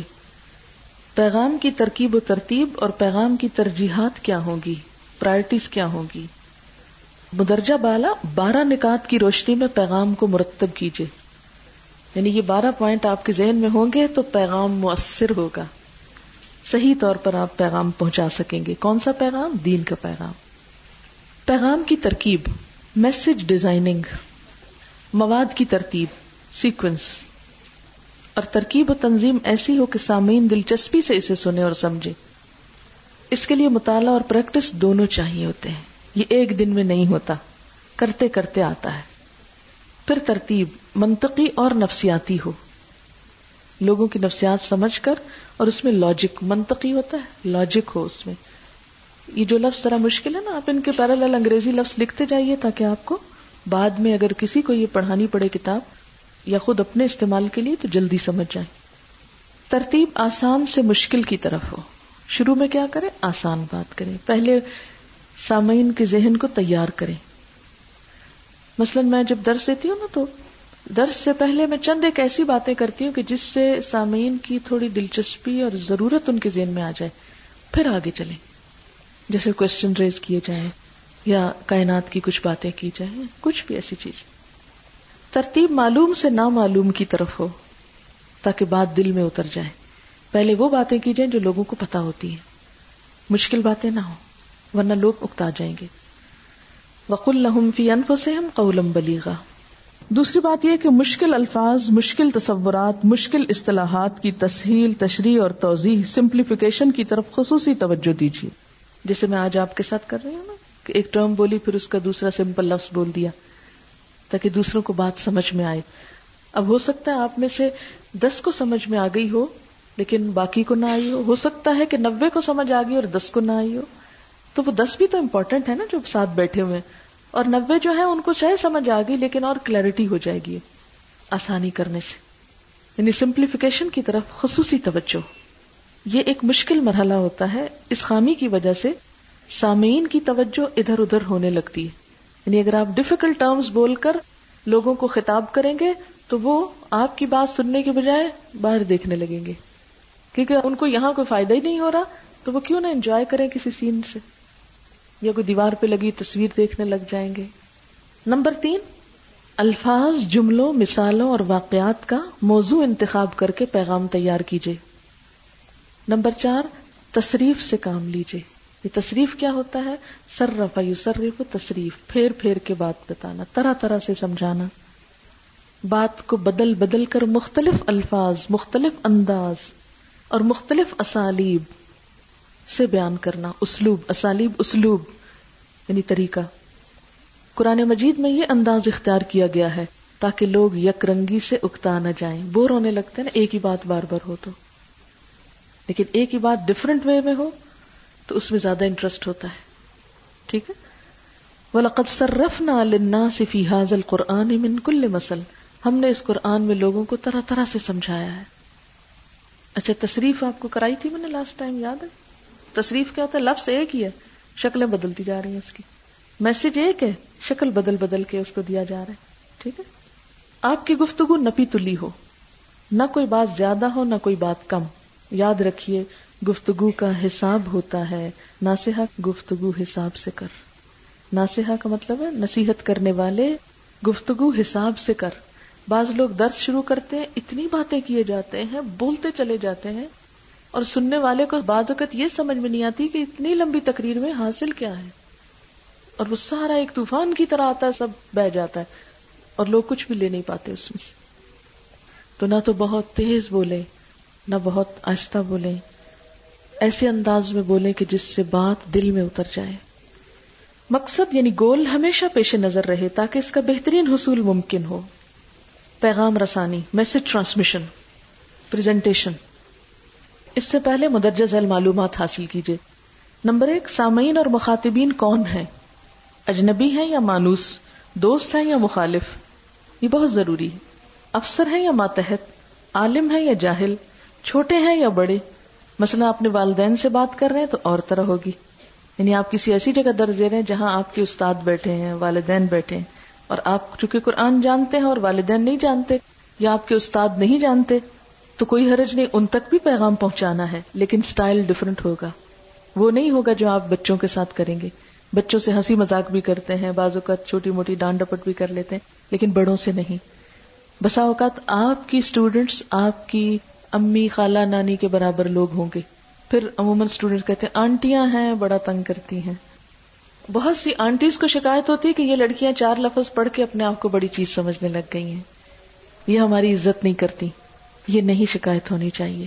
پیغام کی ترکیب و ترتیب اور پیغام کی ترجیحات کیا ہوں گی؟ پرائرٹیز کیا ہوں گی؟ مدرجہ بالا بارہ نکات کی روشنی میں پیغام کو مرتب کیجیے یعنی یہ بارہ پوائنٹ آپ کے ذہن میں ہوں گے تو پیغام مؤثر ہوگا۔ صحیح طور پر آپ پیغام پہنچا سکیں گے۔ کون سا پیغام؟ دین کا پیغام۔ پیغام کی ترکیب میسج ڈیزائننگ مواد کی ترتیب سیکوینس اور ترکیب و تنظیم ایسی ہو کہ سامعین دلچسپی سے اسے سنے اور سمجھے اس کے لیے مطالعہ اور پریکٹس دونوں چاہیے ہوتے ہیں۔ یہ ایک دن میں نہیں ہوتا، کرتے کرتے آتا ہے۔ پھر ترتیب۔ منطقی اور نفسیاتی ہو۔ لوگوں کی نفسیات سمجھ کر اور اس میں لاجک منطقی ہوتا ہے لاجک ہو اس میں۔ یہ جو لفظ ذرا مشکل ہے نا، آپ ان کے پیرالل انگریزی لفظ لکھتے جائیے تاکہ آپ کو بعد میں اگر کسی کو یہ پڑھانی پڑے کتاب یا خود اپنے استعمال کے لیے تو جلدی سمجھ جائیں۔ ترتیب آسان سے مشکل کی طرف ہو۔ شروع میں کیا کریں؟ آسان بات کریں۔ پہلے سامعین کے ذہن کو تیار کریں۔ مثلا میں جب درس دیتی ہوں نا تو درس سے پہلے میں چند ایک ایسی باتیں کرتی ہوں کہ جس سے سامعین کی تھوڑی دلچسپی اور ضرورت ان کے ذہن میں آ جائے۔ پھر آگے چلیں۔ جیسے کوشچن ریز کیے جائیں یا کائنات کی کچھ باتیں کی جائیں، کچھ بھی ایسی چیز۔ ترتیب معلوم سے نامعلوم کی طرف ہو تاکہ بات دل میں اتر جائے۔ پہلے وہ باتیں کی جائیں جو لوگوں کو پتا ہوتی ہیں۔ مشکل باتیں نہ ہو ورنہ لوگ اکتا جائیں گے۔ وقل لہم فی انفسہم قولم بلیغا دوسری بات یہ کہ مشکل الفاظ، مشکل تصورات، مشکل اصطلاحات کی تسہیل، تشریح اور توضیح سمپلیفیکیشن کی طرف خصوصی توجہ دیجیے۔ جیسے میں آج آپ کے ساتھ کر رہی ہوں نا، کہ ایک ٹرم بولی، پھر اس کا دوسرا سمپل لفظ بول دیا، تاکہ دوسروں کو بات سمجھ میں آئے۔ اب ہو سکتا ہے آپ میں سے دس کو سمجھ میں آ گئی ہو، لیکن باقی کو نہ آئی ہو۔ ہو سکتا ہے کہ نبے کو سمجھ آ گئی اور دس کو نہ آئی ہو۔ تو وہ دس بھی تو امپورٹنٹ ہے نا جو ساتھ بیٹھے ہوئے ہیں۔ اور نبے جو ہے ان کو چاہے سمجھ آ گئی لیکن اور کلیئرٹی ہو جائے گی آسانی کرنے سے۔ یعنی سمپلیفیکیشن کی طرف خصوصی توجہ۔ یہ ایک مشکل مرحلہ ہوتا ہے۔ اس خامی کی وجہ سے سامعین کی توجہ ادھر ادھر ہونے لگتی ہے۔ یعنی اگر آپ ڈفیکلٹ ٹرمز بول کر لوگوں کو خطاب کریں گے تو وہ آپ کی بات سننے کے بجائے باہر دیکھنے لگیں گے۔ کیونکہ ان کو یہاں کوئی فائدہ ہی نہیں ہو رہا تو وہ کیوں نہ انجوائے کریں کسی سین سے؟ یا کوئی دیوار پہ لگی تصویر دیکھنے لگ جائیں گے؟ نمبر تین، الفاظ، جملوں، مثالوں اور واقعات کا موضوع انتخاب کر کے پیغام تیار کیجیے نمبر چار، تصریف سے کام لیجیے یہ تصریف کیا ہوتا ہے؟ سر رفا یو سرف تصریف، پھیر پھیر کے بات بتانا، طرح طرح سے سمجھانا۔ بات کو بدل بدل کر مختلف الفاظ، مختلف انداز اور مختلف اسالیب سے بیان کرنا، اسلوب، اسالیب، اسلوب یعنی طریقہ۔ قرآن مجید میں یہ انداز اختیار کیا گیا ہے تاکہ لوگ یک رنگی سے اکتا نہ جائیں۔ بور ہونے لگتے ہیں نا، ایک ہی بات بار بار ہو تو۔ لیکن ایک ہی بات ڈفرنٹ وے میں ہو تو اس میں زیادہ انٹرسٹ ہوتا ہے۔ ٹھیک ہے؟ وَلَقَدْ صَرَّفْنَا لِلنَّاسِ فِي هَذَا الْقُرْآنِ مِن كُلِّ مَسَل ہم نے اس قرآن میں لوگوں کو طرح طرح سے سمجھایا ہے۔ اچھا تصریف آپ کو کرائی تھی میں نے لاسٹ ٹائم یاد ہے؟ تصریف کیا ہوتا ہے لفظ ایک ہی ہے، شکلیں بدلتی جا رہی ہیں اس کی۔ میسج ایک ہے، شکل بدل بدل کے اس کو دیا جا رہا ہے۔ ٹھیک ہے؟ آپ کی گفتگو نپی تلی ہو۔ نہ کوئی بات زیادہ ہو، نہ کوئی بات کم۔ یاد رکھیے، گفتگو کا حساب ہوتا ہے۔ ناسحہ گفتگو حساب سے کر۔ ناسحہ کا مطلب ہے، نصیحت کرنے والے گفتگو حساب سے کر۔ بعض لوگ درد شروع کرتے ہیں، اتنی باتیں کیے جاتے ہیں، بولتے چلے جاتے ہیں۔ اور سننے والے کو بعض اوقات یہ سمجھ میں نہیں آتی کہ اتنی لمبی تقریر میں حاصل کیا ہے۔ اور وہ سارا ایک طوفان کی طرح آتا ہے، سب بہ جاتا ہے اور لوگ کچھ بھی لے نہیں پاتے اس میں سے۔ تو نہ تو بہت تیز بولے نہ بہت آہستہ بولے ایسے انداز میں بولے کہ جس سے بات دل میں اتر جائے۔ مقصد یعنی گول ہمیشہ پیش نظر رہے تاکہ اس کا بہترین حصول ممکن ہو۔ پیغام رسانی، میسج ٹرانسمیشن، پریزنٹیشن۔ اس سے پہلے مدرجہ ذیل معلومات حاصل کیجیے نمبر ایک، سامعین اور مخاطبین کون ہیں؟ اجنبی ہیں یا مانوس؟ دوست ہیں یا مخالف؟ یہ بہت ضروری ہے۔ افسر ہیں یا ماتحت؟ عالم ہے یا جاہل؟ چھوٹے ہیں یا بڑے؟ مثلا اپنے والدین سے بات کر رہے ہیں تو اور طرح ہوگی۔ یعنی آپ کسی ایسی جگہ درج دے رہے ہیں جہاں آپ کے استاد بیٹھے ہیں، والدین بیٹھے ہیں، اور آپ چونکہ قرآن جانتے ہیں اور والدین نہیں جانتے یا آپ کے استاد نہیں جانتے تو کوئی حرج نہیں، ان تک بھی پیغام پہنچانا ہے، لیکن سٹائل ڈفرنٹ ہوگا۔ وہ نہیں ہوگا جو آپ بچوں کے ساتھ کریں گے۔ بچوں سے ہنسی مذاق بھی کرتے ہیں، بعض اوقات چھوٹی موٹی ڈانٹ ڈپٹ بھی کر لیتے ہیں، لیکن بڑوں سے نہیں۔ بسا اوقات آپ کی اسٹوڈینٹس آپ کی امی، خالہ، نانی کے برابر لوگ ہوں گے۔ پھر عموماً اسٹوڈینٹ کہتے ہیں، آنٹیاں ہیں، بڑا تنگ کرتی ہیں۔ بہت سی آنٹیز کو شکایت ہوتی ہے کہ یہ لڑکیاں چار لفظ پڑھ کے اپنے آپ کو بڑی چیز سمجھنے لگ گئی ہیں۔ یہ ہماری عزت نہیں کرتی۔ یہ نہیں شکایت ہونی چاہیے۔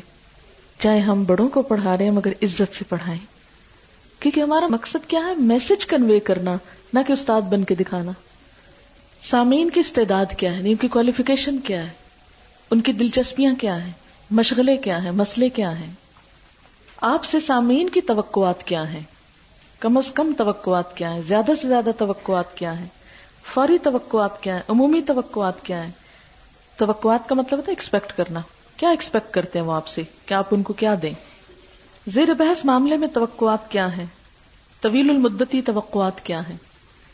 چاہے ہم بڑوں کو پڑھا رہے ہیں، مگر عزت سے پڑھائیں۔ کیونکہ ہمارا مقصد کیا ہے؟ میسج کنوے کرنا، نہ کہ استاد بن کے دکھانا۔ سامعین کی استعداد کیا ہے؟ ان کی کوالیفیکیشن کیا ہے؟ ان کی دلچسپیاں کیا ہیں؟ مشغلے کیا ہیں؟ مسئلے کیا ہیں؟ آپ سے سامعین کی توقعات کیا ہیں؟ کم از کم توقعات کیا ہیں؟ زیادہ سے زیادہ توقعات کیا ہیں؟ فوری توقعات کیا ہیں؟ عمومی توقعات کیا ہیں؟ توقعات کا مطلب ہوتا ہے ایکسپیکٹ کرنا۔ کیا ایکسپیکٹ کرتے ہیں وہ آپ سے؟ کیا آپ ان کو کیا دیں؟ زیر بحث معاملے میں توقعات کیا ہیں؟ طویل المدتی توقعات کیا ہیں؟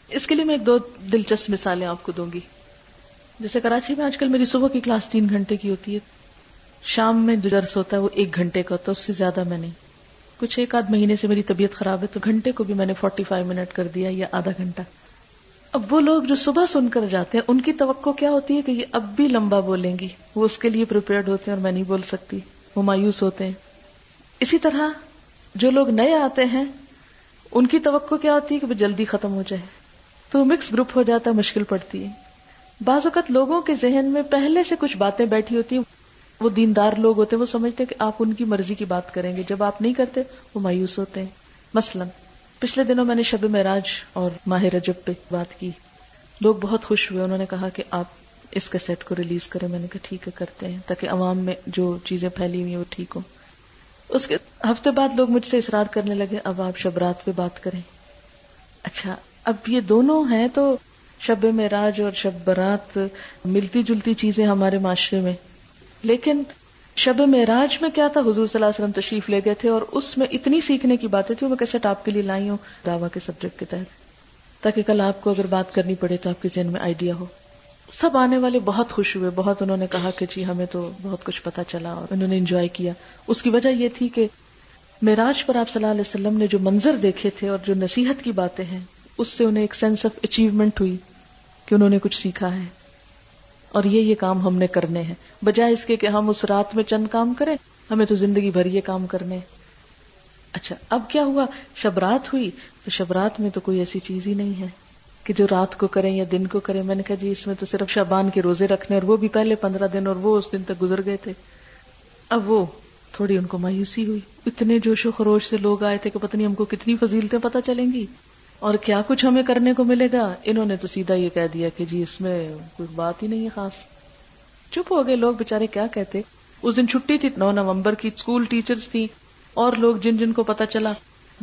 اس کے لیے میں ایک دو دلچسپ مثالیں آپ کو دوں گی۔ جیسے کراچی میں آج کل میری صبح کی کلاس تین گھنٹے کی ہوتی ہے۔ شام میں جو درس ہوتا ہے وہ ایک گھنٹے کا ہوتا ہے، اس سے زیادہ میں نہیں۔ کچھ ایک آدھ مہینے سے میری طبیعت خراب ہے تو گھنٹے کو بھی میں نے فورٹی فائیو منٹ کر دیا یا آدھا گھنٹہ۔ اب وہ لوگ جو صبح سن کر جاتے ہیں، ان کی توقع کیا ہوتی ہے کہ یہ اب بھی لمبا بولیں گی؟ وہ اس کے لیے پریپیئرڈ ہوتے ہیں اور میں نہیں بول سکتی، وہ مایوس ہوتے ہیں۔ اسی طرح جو لوگ نئے آتے ہیں، ان کی توقع کیا ہوتی ہے کہ وہ جلدی ختم ہو جائے۔ تو مکس گروپ ہو جاتا ہے، مشکل پڑتی ہے۔ بعض اوقات لوگوں کے ذہن میں پہلے سے کچھ باتیں بیٹھی ہوتی ہیں، وہ دیندار لوگ ہوتے ہیں، وہ سمجھتے ہیں کہ آپ ان کی مرضی کی بات کریں گے۔ جب آپ نہیں کرتے، وہ مایوس ہوتے ہیں۔ مثلا پچھلے دنوں میں نے شب معراج اور ماہ رجب پہ بات کی۔ لوگ بہت خوش ہوئے۔ انہوں نے کہا کہ آپ اس کے سیٹ کو ریلیز کریں۔ میں نے کہا ٹھیک ہے، کرتے ہیں تاکہ عوام میں جو چیزیں پھیلی ہوئی وہ ٹھیک ہوں۔ اس کے ہفتے بعد لوگ مجھ سے اصرار کرنے لگے۔ اب آپ شبرات پہ بات کریں۔ اچھا اب یہ دونوں ہیں تو شب معراج اور شب برات ملتی جلتی چیزیں ہمارے معاشرے میں۔ لیکن شب معراج میں کیا تھا؟ حضور صلی اللہ علیہ وسلم تشریف لے گئے تھے اور اس میں اتنی سیکھنے کی باتیں تھیں، وہ کیسے آپ کے لیے لائی ہوں دعوی کے سبجیکٹ کے تحت؟ تاکہ کل آپ کو اگر بات کرنی پڑے تو آپ کے ذہن میں آئیڈیا ہو۔ سب آنے والے بہت خوش ہوئے، بہت انہوں نے کہا کہ جی ہمیں تو بہت کچھ پتا چلا اور انہوں نے انجوائے کیا۔ اس کی وجہ یہ تھی کہ معراج پر آپ صلی اللہ علیہ وسلم نے جو منظر دیکھے تھے اور جو نصیحت کی باتیں ہیں، اس سے انہیں ایک سینس آف اچیومنٹ ہوئی کہ انہوں نے کچھ سیکھا ہے۔ اور یہ یہ کام ہم نے کرنے ہیں۔ بجائے اس کے کہ ہم اس رات میں چند کام کریں، ہمیں تو زندگی بھر یہ کام کرنے اچھا اب کیا ہوا؟ شب رات ہوئی تو شب رات میں تو کوئی ایسی چیز ہی نہیں ہے کہ جو رات کو کریں یا دن کو کریں۔ میں نے کہا جی اس میں تو صرف شبان کے روزے رکھنے اور وہ بھی پہلے پندرہ دن اور وہ اس دن تک گزر گئے تھے۔ اب وہ تھوڑی ان کو مایوسی ہوئی۔ اتنے جوش و خروش سے لوگ آئے تھے کہ پتہ نہیں ہم کو کتنی فضیلتیں پتہ چلیں گی۔ اور کیا کچھ ہمیں کرنے کو ملے گا؟ انہوں نے تو سیدھا یہ کہہ دیا کہ جی اس میں کوئی بات ہی نہیں ہے خاص۔ چپ ہو گئے۔ لوگ بےچارے کیا کہتے؟ اس دن چھٹی تھی، نو نومبر کی اسکول ٹیچرز تھی اور لوگ جن جن کو پتا چلا،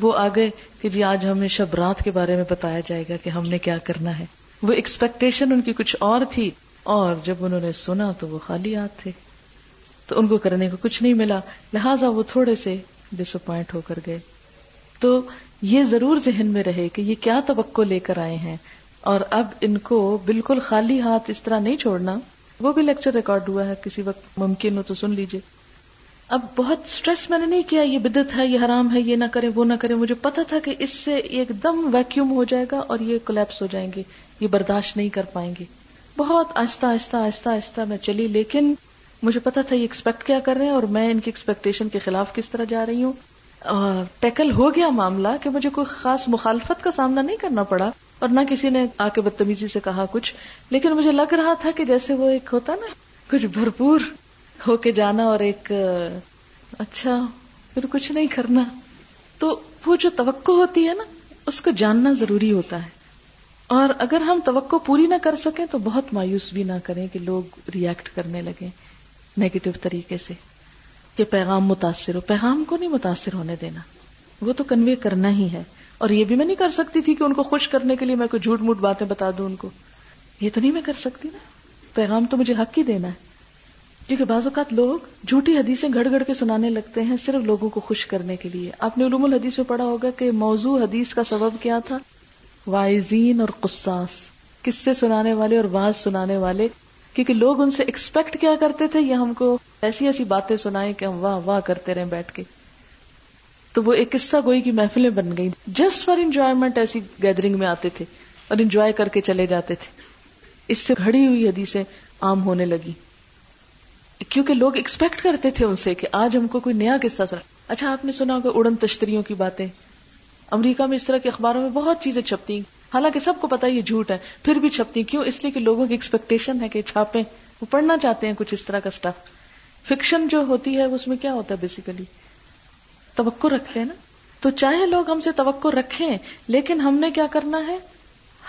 وہ آ گئے کہ جی آج ہمیں شب رات کے بارے میں بتایا جائے گا کہ ہم نے کیا کرنا ہے۔ وہ ایکسپیکٹیشن ان کی کچھ اور تھی۔ اور جب انہوں نے سنا تو وہ خالی ہاتھ تھے۔ تو ان کو کرنے کو کچھ نہیں ملا۔ لہٰذا وہ تھوڑے سے ڈس اپوائنٹ ہو کر گئے۔ تو یہ ضرور ذہن میں رہے کہ یہ کیا توقع لے کر آئے ہیں۔ اور اب ان کو بالکل خالی ہاتھ اس طرح نہیں چھوڑنا۔ وہ بھی لیکچر ریکارڈ ہوا ہے، کسی وقت ممکن ہو تو سن لیجیے اب بہت اسٹریس میں نے نہیں کیا، یہ بدت ہے، یہ حرام ہے، یہ نہ کرے وہ نہ کرے مجھے پتا تھا کہ اس سے ایک دم ویکیوم ہو جائے گا اور یہ کولیپس ہو جائیں گے۔ یہ برداشت نہیں کر پائیں گے۔ بہت آہستہ آہستہ آہستہ آہستہ میں چلی، لیکن مجھے پتا تھا یہ ایکسپیکٹ کیا کر رہے ہیں اور میں ان کی ایکسپیکٹیشن کے خلاف کس طرح جا رہی ہوں۔ ٹیکل ہو گیا معاملہ کہ مجھے کوئی خاص مخالفت کا سامنا نہیں کرنا پڑا اور نہ کسی نے آ کے بدتمیزی سے کہا کچھ، لیکن مجھے لگ رہا تھا کہ جیسے وہ ایک ہوتا نا، کچھ بھرپور ہو کے جانا اور ایک اچھا پھر کچھ نہیں کرنا۔ تو وہ جو توقع ہوتی ہے نا، اس کو جاننا ضروری ہوتا ہے۔ اور اگر ہم توقع پوری نہ کر سکیں تو بہت مایوس بھی نہ کریں کہ لوگ ریئیکٹ کرنے لگے نیگیٹو طریقے سے۔ کہ پیغام متاثر ہو۔ پیغام کو نہیں متاثر ہونے دینا۔ وہ تو کنوے کرنا ہی ہے۔ اور یہ بھی میں نہیں کر سکتی تھی کہ ان کو خوش کرنے کے لیے میں کوئی جھوٹ موٹ باتیں بتا دوں ان کو۔ یہ تو نہیں میں کر سکتی نا۔ پیغام تو مجھے حق ہی دینا ہے۔ کیونکہ بعض اوقات لوگ جھوٹی حدیثیں گھڑ گھڑ کے سنانے لگتے ہیں صرف لوگوں کو خوش کرنے کے لیے۔ آپ نے علوم الحدیث میں پڑھا ہوگا کہ موضوع حدیث کا سبب کیا تھا؟ وائزین اور قصاص۔ کس سے سنانے والے اور واز سنانے والے کیونکہ لوگ ان سے ایکسپیکٹ کیا کرتے تھے؟ یہ ہم کو ایسی ایسی باتیں سنائیں کہ ہم واہ واہ کرتے رہے بیٹھ کے۔ تو وہ ایک قصہ گوئی کی محفلیں بن گئی جسٹ فار انجوائےمنٹ ایسی گیدرنگ میں آتے تھے اور انجوائے کر کے چلے جاتے تھے۔ اس سے گھڑی ہوئی حدیثیں عام ہونے لگی کیونکہ لوگ ایکسپیکٹ کرتے تھے ان سے کہ آج ہم کو کوئی نیا قصہ سنا۔ اچھا آپ نے سنا ہوگا اڑن تشتریوں کی باتیں۔ امریکہ میں اس طرح کے اخباروں میں بہت چیزیں چھپتی حالانکہ سب کو پتا یہ جھوٹ ہے، پھر بھی چھپتی کیوں؟ اس لیے کہ لوگوں کی ایکسپیکٹیشن ہے کہ چھاپیں، وہ پڑھنا چاہتے ہیں کچھ اس طرح کا اسٹف فکشن جو ہوتی ہے، اس میں کیا ہوتا ہے بیسیکلی توقع رکھتے ہیں نا؟ تو چاہے لوگ ہم سے توقع رکھیں، لیکن ہم نے کیا کرنا ہے؟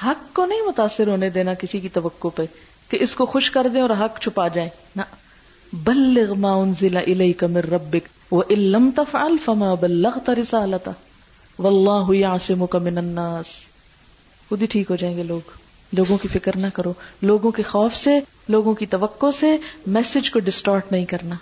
حق کو نہیں متاثر ہونے دینا کسی کی توقع پہ، کہ اس کو خوش کر دیں اور حق چھپا جائیں نہ۔ بلغ ما انزل الیک من ربک، وان لم تفعل فما بلغت رسالته، واللہ یعصمک من الناس۔ خود ہی ٹھیک ہو جائیں گے لوگ۔ لوگوں کی فکر نہ کرو۔ لوگوں کے خوف سے، لوگوں کی توقع سے میسج کو ڈسٹارٹ نہیں کرنا۔